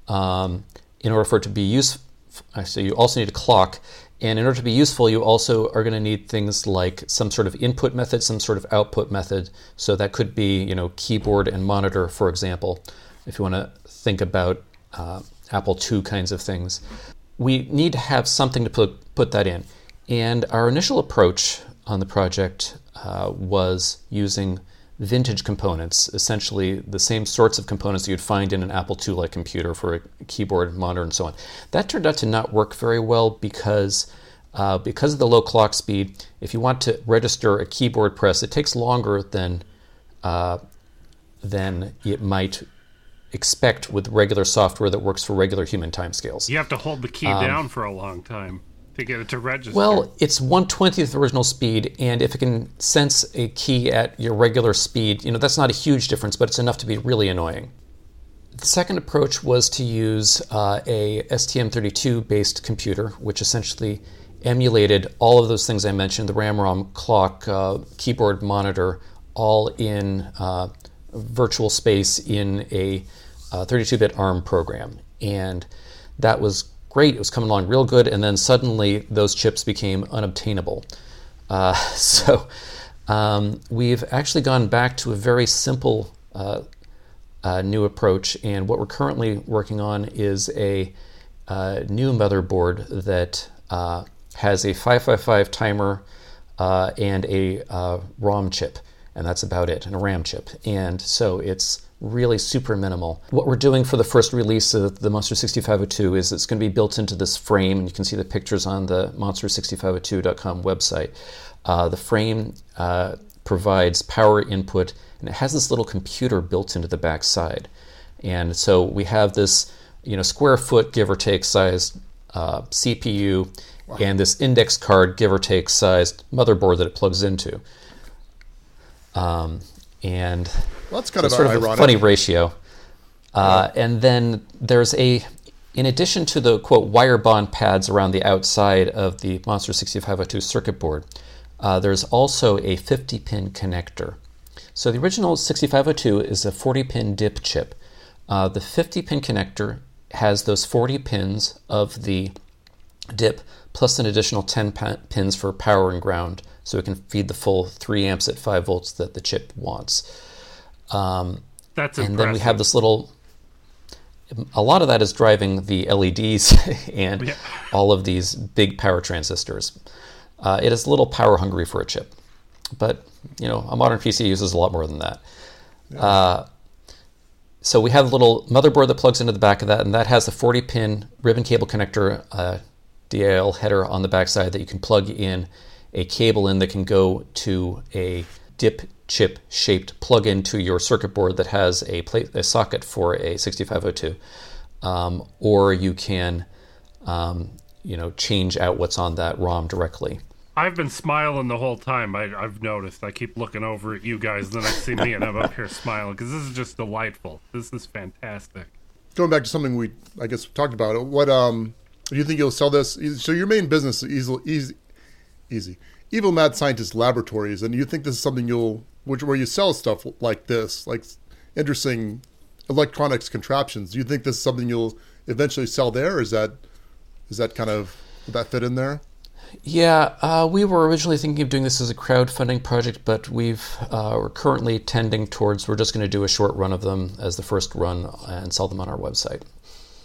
um, in order for it to be useful. So you also need a clock. And in order to be useful, you also are going to need things like some sort of input method, some sort of output method. So that could be, you know, keyboard and monitor, for example, if you want to think about uh, Apple II kinds of things. We need to have something to put, put that in. And our initial approach on the project uh, was using vintage components, essentially the same sorts of components you'd find in an Apple II-like computer for a keyboard, monitor, and so on. That turned out to not work very well because uh, because of the low clock speed. If you want to register a keyboard press, it takes longer than uh, than it might expect with regular software that works for regular human timescales. You have to hold the key um, down for a long time to get it to register. Well, it's 120th original speed, and if it can sense a key at your regular speed, you know, that's not a huge difference, but it's enough to be really annoying. The second approach was to use uh, a STM32 based computer, which essentially emulated all of those things I mentioned the RAM, ROM, clock, uh, keyboard, monitor, all in uh, virtual space in a 32 uh, bit ARM program. And that was great, it was coming along real good, and then suddenly those chips became unobtainable. Uh, [LAUGHS] so um, we've actually gone back to a very simple uh, uh, new approach, and what we're currently working on is a uh, new motherboard that uh, has a 555 timer uh, and a ROM chip, and that's about it, and a RAM chip. And so it's really super minimal. What we're doing for the first release of the Monster 6502 is it's going to be built into this frame, and you can see the pictures on the monster6502.com website. Uh, the frame uh, provides power input, and it has this little computer built into the back side. And so we have this, you know, square foot, give or take, sized uh, CPU, wow. and this index card, give or take, sized motherboard that it plugs into. Um, and well, that's kind so of sort of ironic. a funny ratio. Uh, yeah. And then there's a, in addition to the quote wire bond pads around the outside of the Monster 6502 circuit board, uh, there's also a 50 pin connector. So the original 6502 is a 40 pin DIP chip. Uh, the 50 pin connector has those 40 pins of the DIP plus an additional 10 pins for power and ground so it can feed the full 3 amps at 5 volts that the chip wants. Um, That's and then we have this little. A lot of that is driving the LEDs [LAUGHS] and yeah. all of these big power transistors. Uh, it is a little power hungry for a chip, but you know a modern PC uses a lot more than that. Yeah. Uh, so we have a little motherboard that plugs into the back of that, and that has a 40 pin ribbon cable connector, uh, DAL header on the backside that you can plug in a cable in that can go to a dip chip shaped plug into your circuit board that has a, plate, a socket for a 6502. Um, or you can um, you know change out what's on that ROM directly. I've been smiling the whole time. I, have noticed. I keep looking over at you guys, and then I see me, and I'm up here [LAUGHS] smiling because this is just delightful. This is fantastic. Going back to something we, I guess, talked about. What um, do you think you'll sell this? So your main business is easy, easy. Evil Mad Scientist Laboratories, and you think this is something you'll which where you sell stuff like this, like interesting electronics contraptions. Do you think this is something you'll eventually sell there? Is that is that kind of would that fit in there? Yeah, uh, we were originally thinking of doing this as a crowdfunding project, but we've uh, we're currently tending towards we're just going to do a short run of them as the first run and sell them on our website.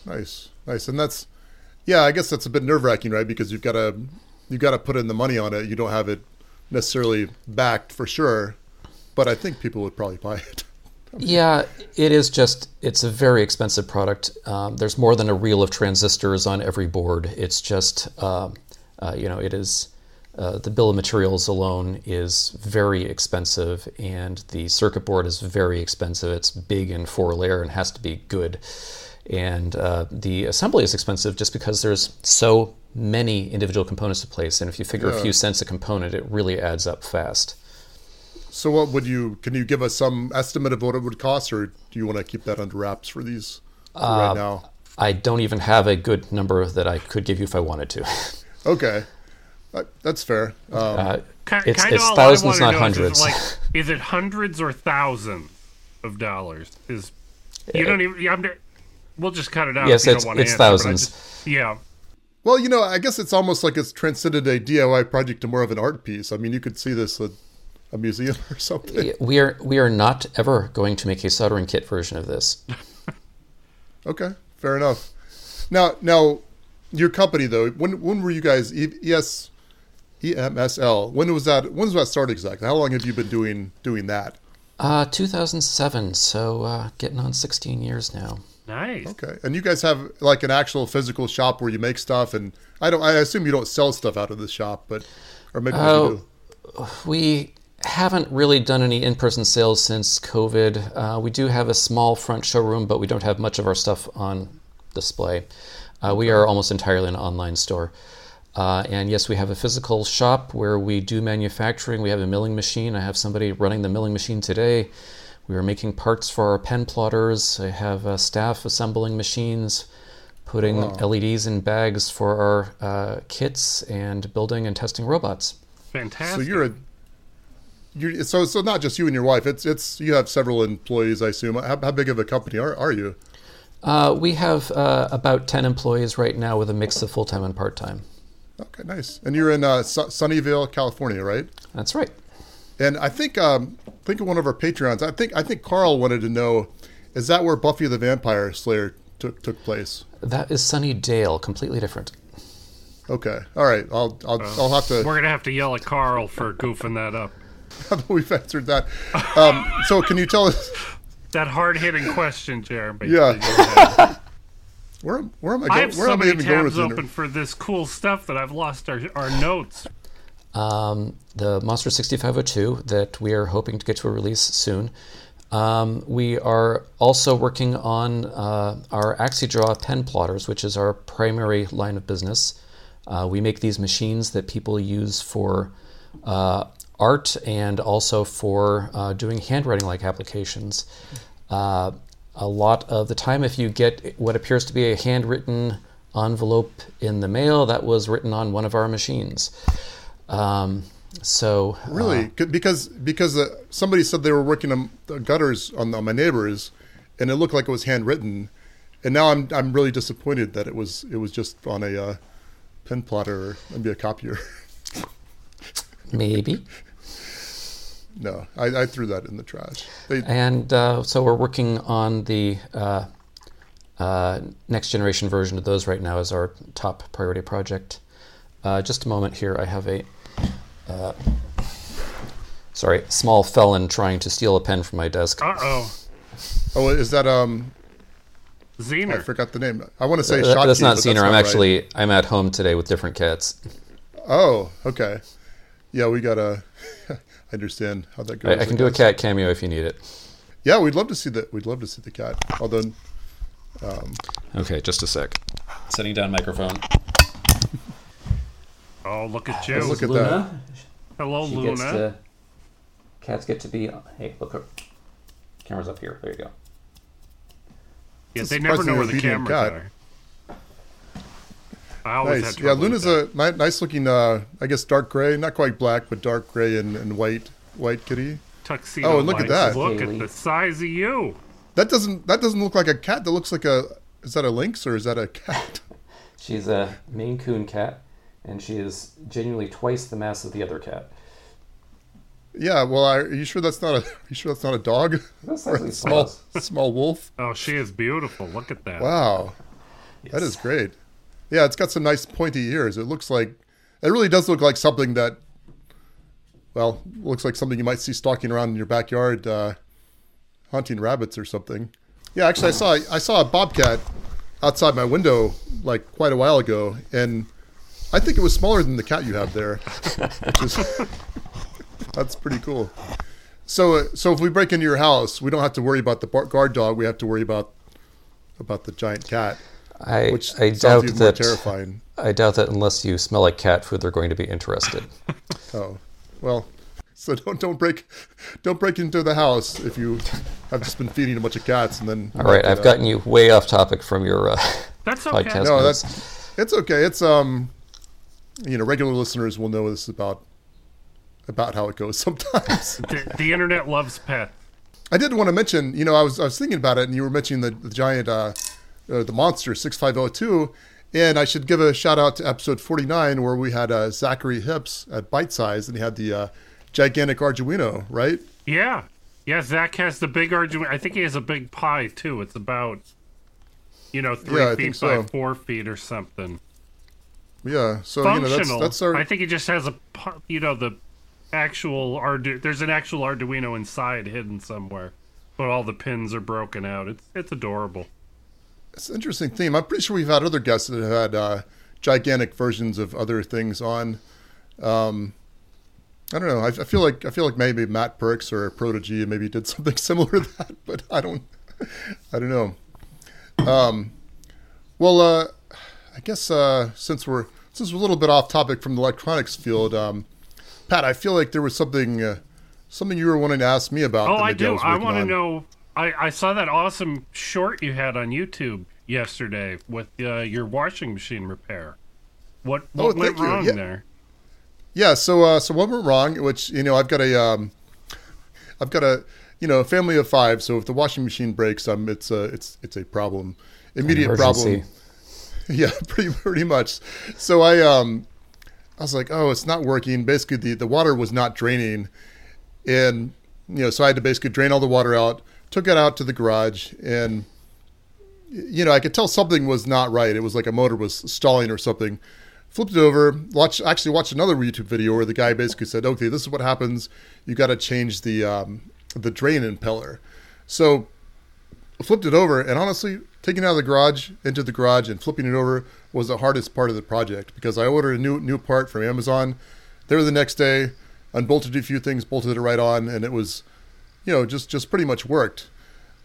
Nice, nice, and that's yeah. I guess that's a bit nerve wracking, right? Because you've got to you've got to put in the money on it. You don't have it necessarily backed for sure but I think people would probably buy it. [LAUGHS] yeah, it is just, it's a very expensive product. Um, there's more than a reel of transistors on every board. It's just, uh, uh, you know, it is, uh, the bill of materials alone is very expensive, and the circuit board is very expensive. It's big and four layer and has to be good. And uh, the assembly is expensive just because there's so many individual components to place. And if you figure yeah. a few cents a component, it really adds up fast. So, what would you? Can you give us some estimate of what it would cost, or do you want to keep that under wraps for these for uh, right now? I don't even have a good number that I could give you if I wanted to. [LAUGHS] okay, that's fair. Um, uh, it's, it's thousands, not hundreds. Is, like, is it hundreds or thousands of dollars? Is you don't even? I'm, we'll just cut it out. Yes, it's, it's answer, thousands. Just, yeah. Well, you know, I guess it's almost like it's transcended a DIY project to more of an art piece. I mean, you could see this at a museum [LAUGHS] or something. We are we are not ever going to make a soldering kit version of this. [LAUGHS] okay, fair enough. Now, now, your company though, when when were you guys ES EMSL? When was that? When was that start exactly? How long have you been doing doing that? Uh, 2007, so uh, getting on 16 years now. Nice. Okay, and you guys have like an actual physical shop where you make stuff, and I don't. I assume you don't sell stuff out of the shop, but or maybe you do. We haven't really done any in person sales since COVID. Uh, we do have a small front showroom, but we don't have much of our stuff on display. Uh, we are almost entirely an online store. Uh, and yes, we have a physical shop where we do manufacturing. We have a milling machine. I have somebody running the milling machine today. We are making parts for our pen plotters. I have uh, staff assembling machines, putting LEDs in bags for our uh, kits, and building and testing robots. Fantastic. So you're a you're so so not just you and your wife. It's it's you have several employees, I assume. How, how big of a company are are you? Uh, we have uh, about 10 employees right now with a mix of full time and part time. Okay, nice. And you're in uh, Sunnyvale, California, right? That's right. And I think um, think of one of our Patreons. I think I think Carl wanted to know, is that where Buffy the Vampire Slayer took took place? That is Sunnydale, completely different. Okay, all right. I'll I'll, I'll have to. We're gonna have to yell at Carl for goofing that up. [LAUGHS] We've answered that. Um, so can you tell us That hard hitting question, Jeremy. Yeah. [LAUGHS] where where am I I going? have Where so am I even going with tabs this? open for this cool stuff that I've lost our, our notes. Um, the Monster 6502 that we are hoping to get to a release soon. Um, we are also working on uh, our AxiDraw pen plotters, which is our primary line of business. Uh, we make these machines that people use for uh, art and also for uh, doing handwriting like applications. Uh, a lot of the time, if you get what appears to be a handwritten envelope in the mail, that was written on one of our machines. Um, so Really? C- because because uh, somebody said they were working on the gutters on, on my neighbors, and it looked like it was handwritten, and now I'm I'm really disappointed that it was it was just on a uh, pen plotter or maybe a copier. [LAUGHS] maybe. no, I, I threw that in the trash. They, And uh, so we're working on the uh, uh, next generation version of those right now as our top priority project. Uh, just a moment here. I have a uh, sorry small felon trying to steal a pen from my desk. Uh oh. oh, is that um? I forgot the name. I want to say That- Shotki, that's not but senior. I'm right. actually I'm at home today with different cats. Oh, okay. Yeah, we gotta. [LAUGHS] I understand how that goes. I, I can do a cat cameo if you need it. Yeah, we'd love to see that. We'd love to see the cat. Although, Okay, just a sec. Setting down microphone. Oh, look at you. look at that. Hello, She Luna. gets to. Cats get to be. Hey, look. her- Camera's up here. There you go. yeah, they never know where the surprisingly cameras obedient are. I always Nice. had Yeah, Luna's a ni- nice looking. Uh, I guess dark gray, not quite black, but dark gray and, and white white kitty. tuxedo. Oh, and look at that. Look Kaylee. at the size of you. That doesn't that doesn't look like a cat. That looks like a. Is that a lynx or is that a cat? [LAUGHS] She's a Maine Coon cat, and she is genuinely twice the mass of the other cat. yeah. Well, are you sure that's not a? Are [LAUGHS] you sure that's not a dog? That's [LAUGHS] Or a small small wolf. Oh, she is beautiful. Look at that. Wow, that is great. Yeah, it's got some nice pointy ears. It looks like it really does look like something that. Well, looks like something you might see stalking around in your backyard, uh, hunting rabbits or something. Yeah, actually, I saw I saw a bobcat outside my window like quite a while ago, and I think it was smaller than the cat you have there. Which [LAUGHS] that's pretty cool. So, uh, so if we break into your house, we don't have to worry about the bar- guard dog. We have to worry about about the giant cat, I which I sounds doubt even more that. terrifying. I doubt that unless you smell like cat food, they're going to be interested. [LAUGHS] Oh, well, so don't don't break don't break into the house if you have just been feeding a bunch of cats and then. All right, I've gotten you way off topic from your uh, That's [LAUGHS] okay. podcast. No, notes. that's it's okay. It's um, you know, regular listeners will know this about about how it goes [LAUGHS] sometimes. [LAUGHS] the, the internet loves pets. I did want to mention, you know, I was I was thinking about it, and you were mentioning the, the giant, uh, uh, the monster six five zero two, and I should give a shout out to episode forty nine where we had uh, Zachary Hips at Bite Size, and he had the uh, gigantic Arduino, right? Yeah. Yeah, Zach has the big Arduino. I think he has a big pie, too. It's about, you know, three Yeah, feet by so. four feet or something. Yeah. So you know Functional. that's that's our I think he just has a, you know, the actual Ardu- there's an actual Arduino inside hidden somewhere, but all the pins are broken out. It's it's adorable. It's an interesting theme. I'm pretty sure we've had other guests that have had uh, gigantic versions of other things on. Um, I don't know. I, I, feel like I feel like maybe Matt Perks or Prodigy maybe did [LAUGHS] something similar to that, but I don't. [LAUGHS] I don't know. Um, well, uh, I guess uh, since we're since we're a little bit off topic from the electronics field, um, Pat, I feel like there was something uh, something you were wanting to ask me about. Oh, I do. I, I want to know. I, I saw that awesome short you had on YouTube yesterday with uh, your washing machine repair. What, oh, what oh, went wrong yeah. there? Yeah, so uh, so what went wrong? Which you know, I've got a um, I've got a you know a family of five. So if the washing machine breaks, um, it's a it's it's a problem, immediate problem. [LAUGHS] Yeah, pretty pretty much. So I um, I was like, oh, it's not working. Basically, the the water was not draining, and you know, so I had to basically drain all the water out. Took it out to the garage, and you know, I could tell something was not right. It was like a motor was stalling or something flipped it over, watch actually watched another YouTube video where the guy basically said, "Okay, this is what happens. You got to change the um, the drain impeller." So flipped it over, and honestly, taking it out of the garage into the garage and flipping it over was the hardest part of the project because I ordered a new new part from Amazon. There the next day, unbolted a few things, bolted it right on, and it was, you know, just just pretty much worked.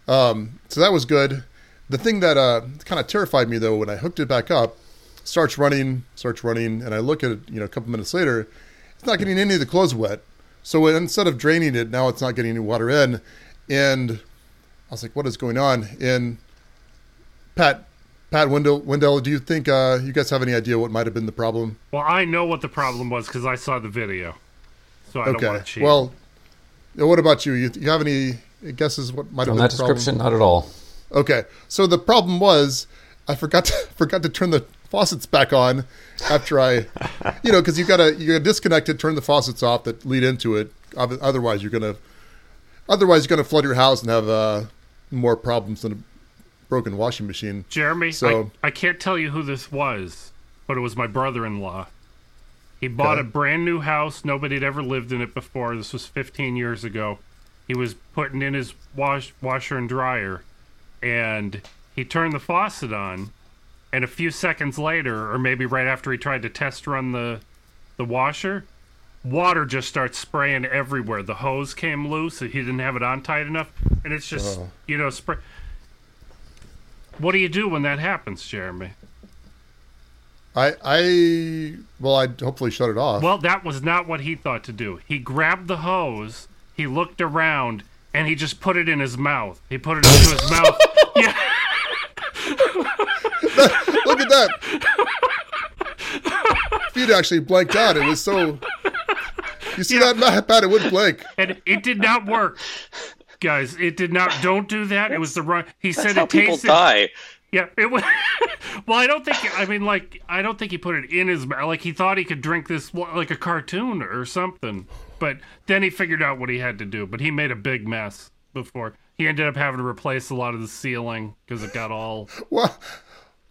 Um, so that was good. The thing that uh, kind of terrified me though when I hooked it back up starts running, starts running, and I look at it, you know, a couple minutes later, it's not getting any of the clothes wet. So instead of draining it, now it's not getting any water in. And I was like, what is going on? And Pat, Pat Windell, Windell, do you think uh, you guys have any idea what might have been the problem? Well, I know what the problem was because I saw the video. So I okay. don't want to cheat. Well, what about you? You, you have any guesses what might have From been that description? Not at all. Okay, so the problem was I forgot to, [LAUGHS] forgot to turn the faucets back on after I, you know, because you gotta you gotta disconnect it, turn the faucets off that lead into it. Otherwise, you're gonna otherwise you're gonna flood your house and have uh, more problems than a broken washing machine. Jeremy, so I, I can't tell you who this was, but it was my brother-in-law. He bought okay. a brand new house. Nobody had ever lived in it before. This was 15 years ago. He was putting in his wash washer and dryer, and he turned the faucet on and a few seconds later, or maybe right after he tried to test run the the washer, water just starts spraying everywhere. The hose came loose. He didn't have it on tight enough, and it's just oh. you know spray. What do you do when that happens, Jeremy? I I well, I hopefully shut it off. Well, that was not what he thought to do. He grabbed the hose. He looked around and he just put it in his mouth. He put it into his mouth. [LAUGHS] Yeah. [LAUGHS] Look at that. Feet actually blanked out. It was so. You see yeah. that, Pat? It would blank. And it did not work, guys. It did not. Don't do that. It was the wrong. He said it people tasted. die. Yeah, it was. [LAUGHS] well, I don't think. I mean, like, I don't think he put it in his mouth. Like, he thought he could drink this like a cartoon or something. But then he figured out what he had to do. But he made a big mess before. He ended up having to replace a lot of the ceiling because it got all. [LAUGHS] Well,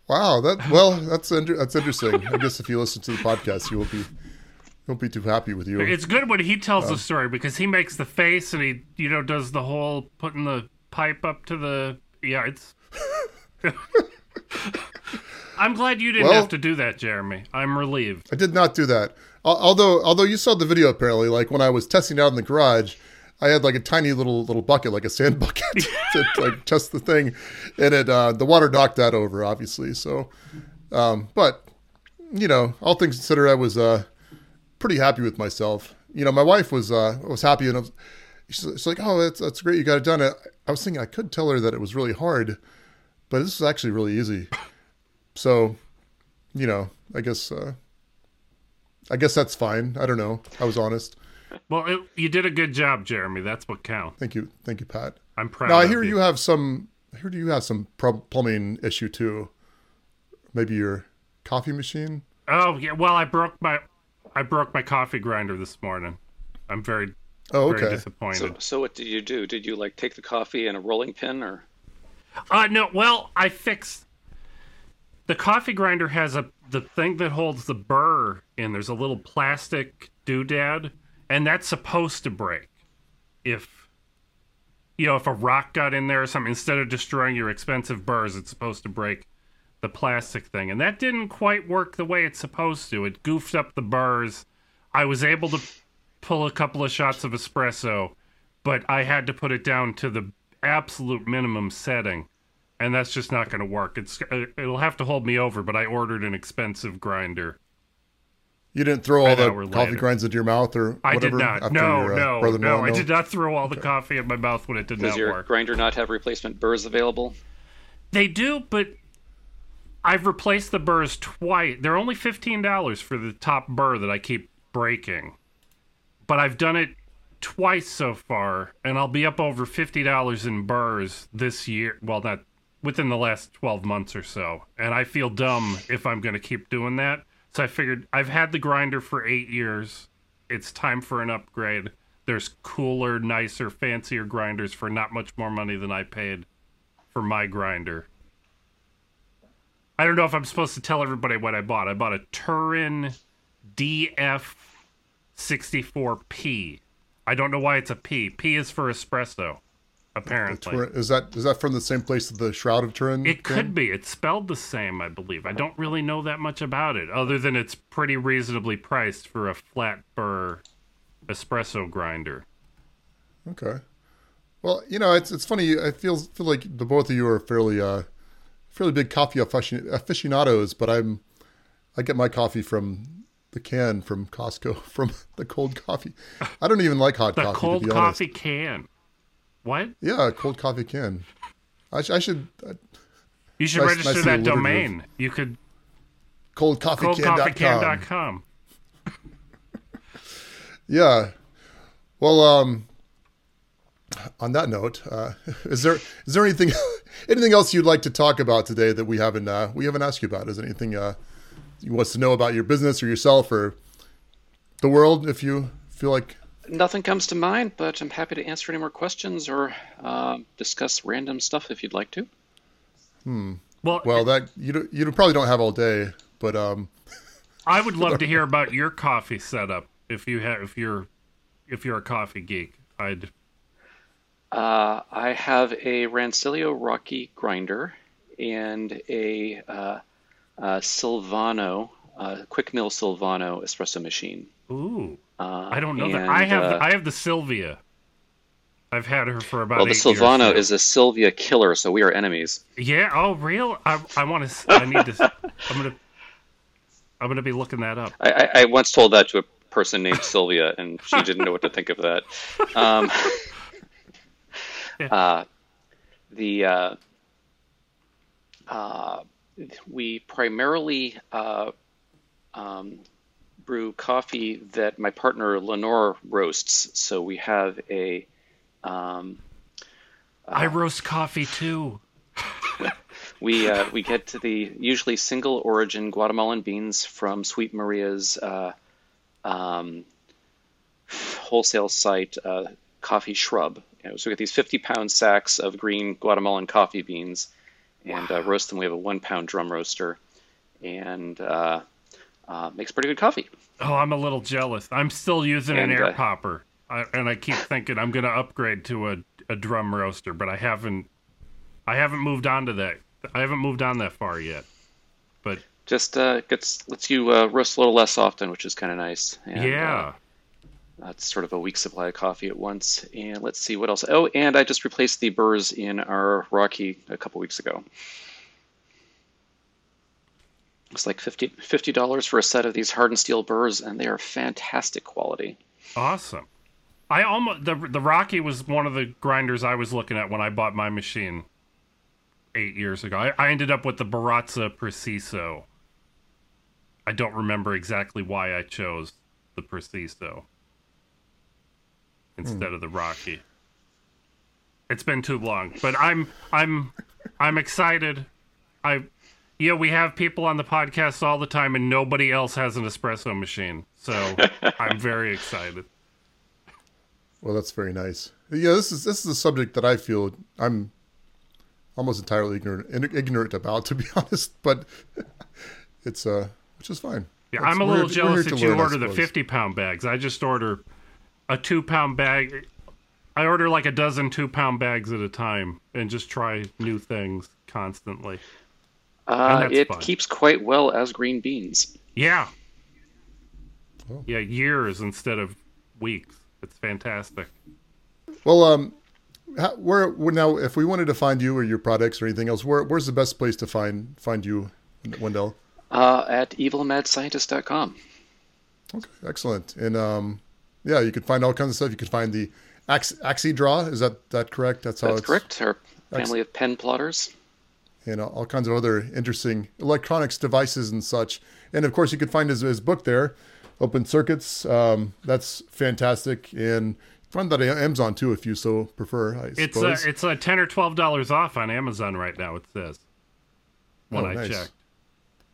Wow, that well, that's that's interesting. I guess if you listen to the podcast, you will be won't be too happy with you. It's good when he tells the story because he makes the face and he you know does the whole putting the pipe up to the yeah. It's. [LAUGHS] I'm glad you didn't well, have to do that, Jeremy. I'm relieved. I did not do that. Although although you saw the video apparently, like when I was testing out in the garage, I had like a tiny little little bucket, like a sand [LAUGHS] bucket, [LAUGHS] to like test the thing, and it uh, the water knocked that over, obviously. So, um, but you know, all things considered, I was uh, pretty happy with myself. You know, my wife was uh, was happy, and was, she's, she's, like, "Oh, that's that's great, you got it done." I was thinking I could tell her that it was really hard, but this is actually really easy. [LAUGHS] So, you know, I guess uh, I guess that's fine. I don't know. I was honest. Well, it, you did a good job, Jeremy. That's what counts. Thank you, thank you, Pat. I'm proud. Now I hear you. you have some. I hear you have some plumbing issue too. Maybe your coffee machine. Oh yeah. Well, I broke my I broke my coffee grinder this morning. I'm very oh okay very disappointed. So, so what did you do? Did you like take the coffee in a rolling pin or? Uh no. Well, I fixed. The coffee grinder has a the thing that holds the burr in. There's a little plastic doodad and that's supposed to break if you know if a rock got in there or something. Instead of destroying your expensive burrs, it's supposed to break the plastic thing, and that didn't quite work the way it's supposed to. It goofed up the burrs. I was able to pull a couple of shots of espresso, but I had to put it down to the absolute minimum setting, and that's just not going to work. It's uh, it'll have to hold me over. But I ordered an expensive grinder. You didn't throw all An the coffee later. grinds into your mouth or I whatever? did not. after No, your, uh, no, brother-in-law? no. I did not throw all the coffee in my mouth when it did Does not work. Does your grinder not have replacement burrs available? They do, but I've replaced the burrs twice. They're only fifteen dollars for the top burr that I keep breaking, but I've done it twice so far, and I'll be up over fifty dollars in burrs this year. Well, not within the last twelve months or so, and I feel dumb if I'm going to keep doing that. So I figured I've had the grinder for eight years. It's time for an upgrade. There's cooler, nicer, fancier grinders for not much more money than I paid for my grinder. I don't know if I'm supposed to tell everybody what I bought. I bought a Turin DF64P. I don't know why it's a P. P is for espresso, apparently. Turin- Is that is that from the same place the Shroud of Turin? It could be. It's spelled the same, I believe. I don't really know that much about it, other than it's pretty reasonably priced for a flat burr espresso grinder. Okay. Well, you know, it's it's funny. I feel feel like the both of you are fairly uh fairly big coffee aficionados, but I'm I get my coffee from the can from Costco [LAUGHS] from the cold coffee. I don't even like hot The coffee. cold be honest. coffee can. What? Yeah, cold coffee can. I, sh- I should uh, You should Nice- register nice that domain. You could coldcoffeecan.com. coldcoffeecan.com. [LAUGHS] Yeah. Well, um, on that note, uh, [LAUGHS] is there is there anything anything else you'd like to talk about today that we haven't uh, we haven't asked you about? Is there anything uh, you want us to know about your business or yourself or the world? If you feel like Nothing comes to mind, but I'm happy to answer any more questions or uh, discuss random stuff if you'd like to. Hmm. Well, well that you you probably don't have all day, but um, [LAUGHS] I would love to [LAUGHS] hear about your coffee setup if you have if you're if you're a coffee geek. I'd Uh, I have a Rancilio Rocky grinder and a uh, uh, Silvano, uh, Quick Mill Silvano espresso machine. ooh. Uh, I don't know that. I have uh, I have the Silvia. I've had her for about well, the Silvano is a Silvia killer, so we are enemies. Yeah. Oh, real? I I want to. I need to. I'm gonna. I'm gonna be looking that up. I, I, I once told that to a person named Sylvia, and she didn't know what to think of that. Um, [LAUGHS] uh, the uh, uh, we primarily uh, um, brew coffee that my partner Lenore roasts. So we have a um, I roast coffee too. [LAUGHS] We uh, we get to the usually single origin Guatemalan beans from Sweet Maria's uh, um, wholesale site, uh, Coffee Shrub. You know, so we get these 50 pound sacks of green Guatemalan coffee beans and uh, roast them. We have a one pound drum roaster and uh, uh, makes pretty good coffee. Oh, I'm a little jealous. I'm still using an air uh, popper, I, and I keep thinking I'm gonna upgrade to a, a drum roaster, but I haven't. I haven't moved on to that. I haven't moved on that far yet. But Just uh, gets lets you uh, roast a little less often, which is kind of nice. And, uh, yeah, That's sort of a week supply of coffee at once. And let's see what else. Oh, and I just replaced the burrs in our Rocky a couple weeks ago. It's like 50 dollars for a set of these hardened steel burrs, and they are fantastic quality. awesome. I almost the the Rocky was one of the grinders I was looking at when I bought my machine eight years ago. I, I ended up with the Baratza Preciso. I don't remember exactly why I chose the Preciso instead of the Rocky. It's been too long, but I'm I'm I'm excited. I yeah, we have people on the podcast all the time, and nobody else has an espresso machine, so [LAUGHS] I'm very excited. well, that's very nice. Yeah, this is this is a subject that I feel I'm almost entirely ignorant ignorant about, [LAUGHS] to be honest. But [LAUGHS] it's uh, which is fine. Yeah, That's- I'm a little jealous that you learn, order the 50 pound bags. I just order a two pound bag. I order like a dozen two pound bags at a time and just try new things constantly. Uh, it fun. keeps quite well as green beans. Yeah. Oh. Yeah, years instead of weeks. It's fantastic. Well, um, how, where, where now? If we wanted to find you or your products or anything else, where, where's the best place to find find you, Windell? Uh, at evilmadscientist.com. Okay, excellent. And um, yeah, you can find all kinds of stuff. You can find the Ax- Axie Is that that correct? That's how That's it's correct. Our family of pen plotters. and all kinds of other interesting electronics devices and such. And of course, you could find his, his book there, Open Circuits. Um, that's fantastic, and find that on Amazon too if you so prefer. I It's uh, suppose. it's a ten or twelve dollars off on Amazon right now. It says when Oh, I nice. checked.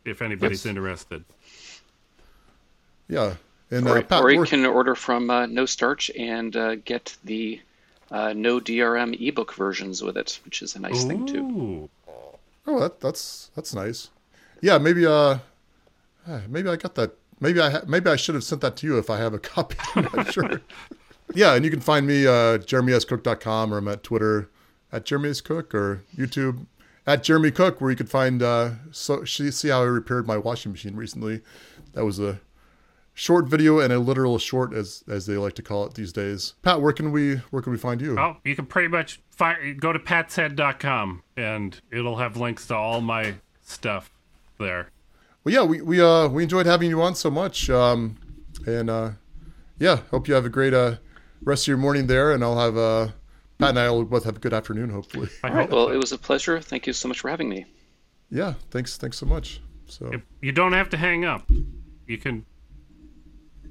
If anybody's Yes. interested, yeah, and Or, uh, Pat, or you can order from uh, No Starch and uh, get the uh, No DRM ebook versions with it, which is a nice thing too. Oh, that, that's that's nice. Yeah, maybe uh, uh, maybe I got that. Maybe I ha- maybe I should have sent that to you if I have a [LAUGHS] copy. I'm not sure. Yeah, and you can find me uh, jeremyscook.com or I'm at Twitter at jeremyscook or YouTube at Jeremy Cook, where you could find uh, so see how I repaired my washing machine recently. That was a short video and a literal short, as as they like to call it these days. Pat, where can we where can we find you? Oh, you can pretty much find go to patshead.com and it'll have links to all my stuff there. Well, yeah, we we uh we enjoyed having you on so much, um, and uh, yeah, hope you have a great uh rest of your morning there, and I'll have uh Pat and I will both have a good afternoon, hopefully. All right. Well, it was a pleasure. Thank you so much for having me. Yeah, thanks thanks so much. So you don't have to hang up. You can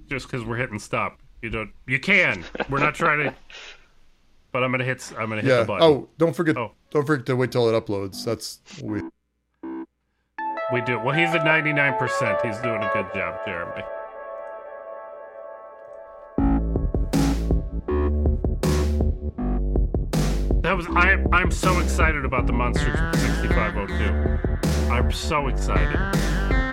just because we're hitting stop. You don't. You can. We're not trying to. [LAUGHS] But I'm gonna hit. I'm gonna hit yeah. the button. Oh, don't forget Oh. don't forget to wait till it uploads. That's we. We do. Well, he's at 99%. He's doing a good job, Jeremy. That was I I'm so excited about the Monster 6502. I'm so excited.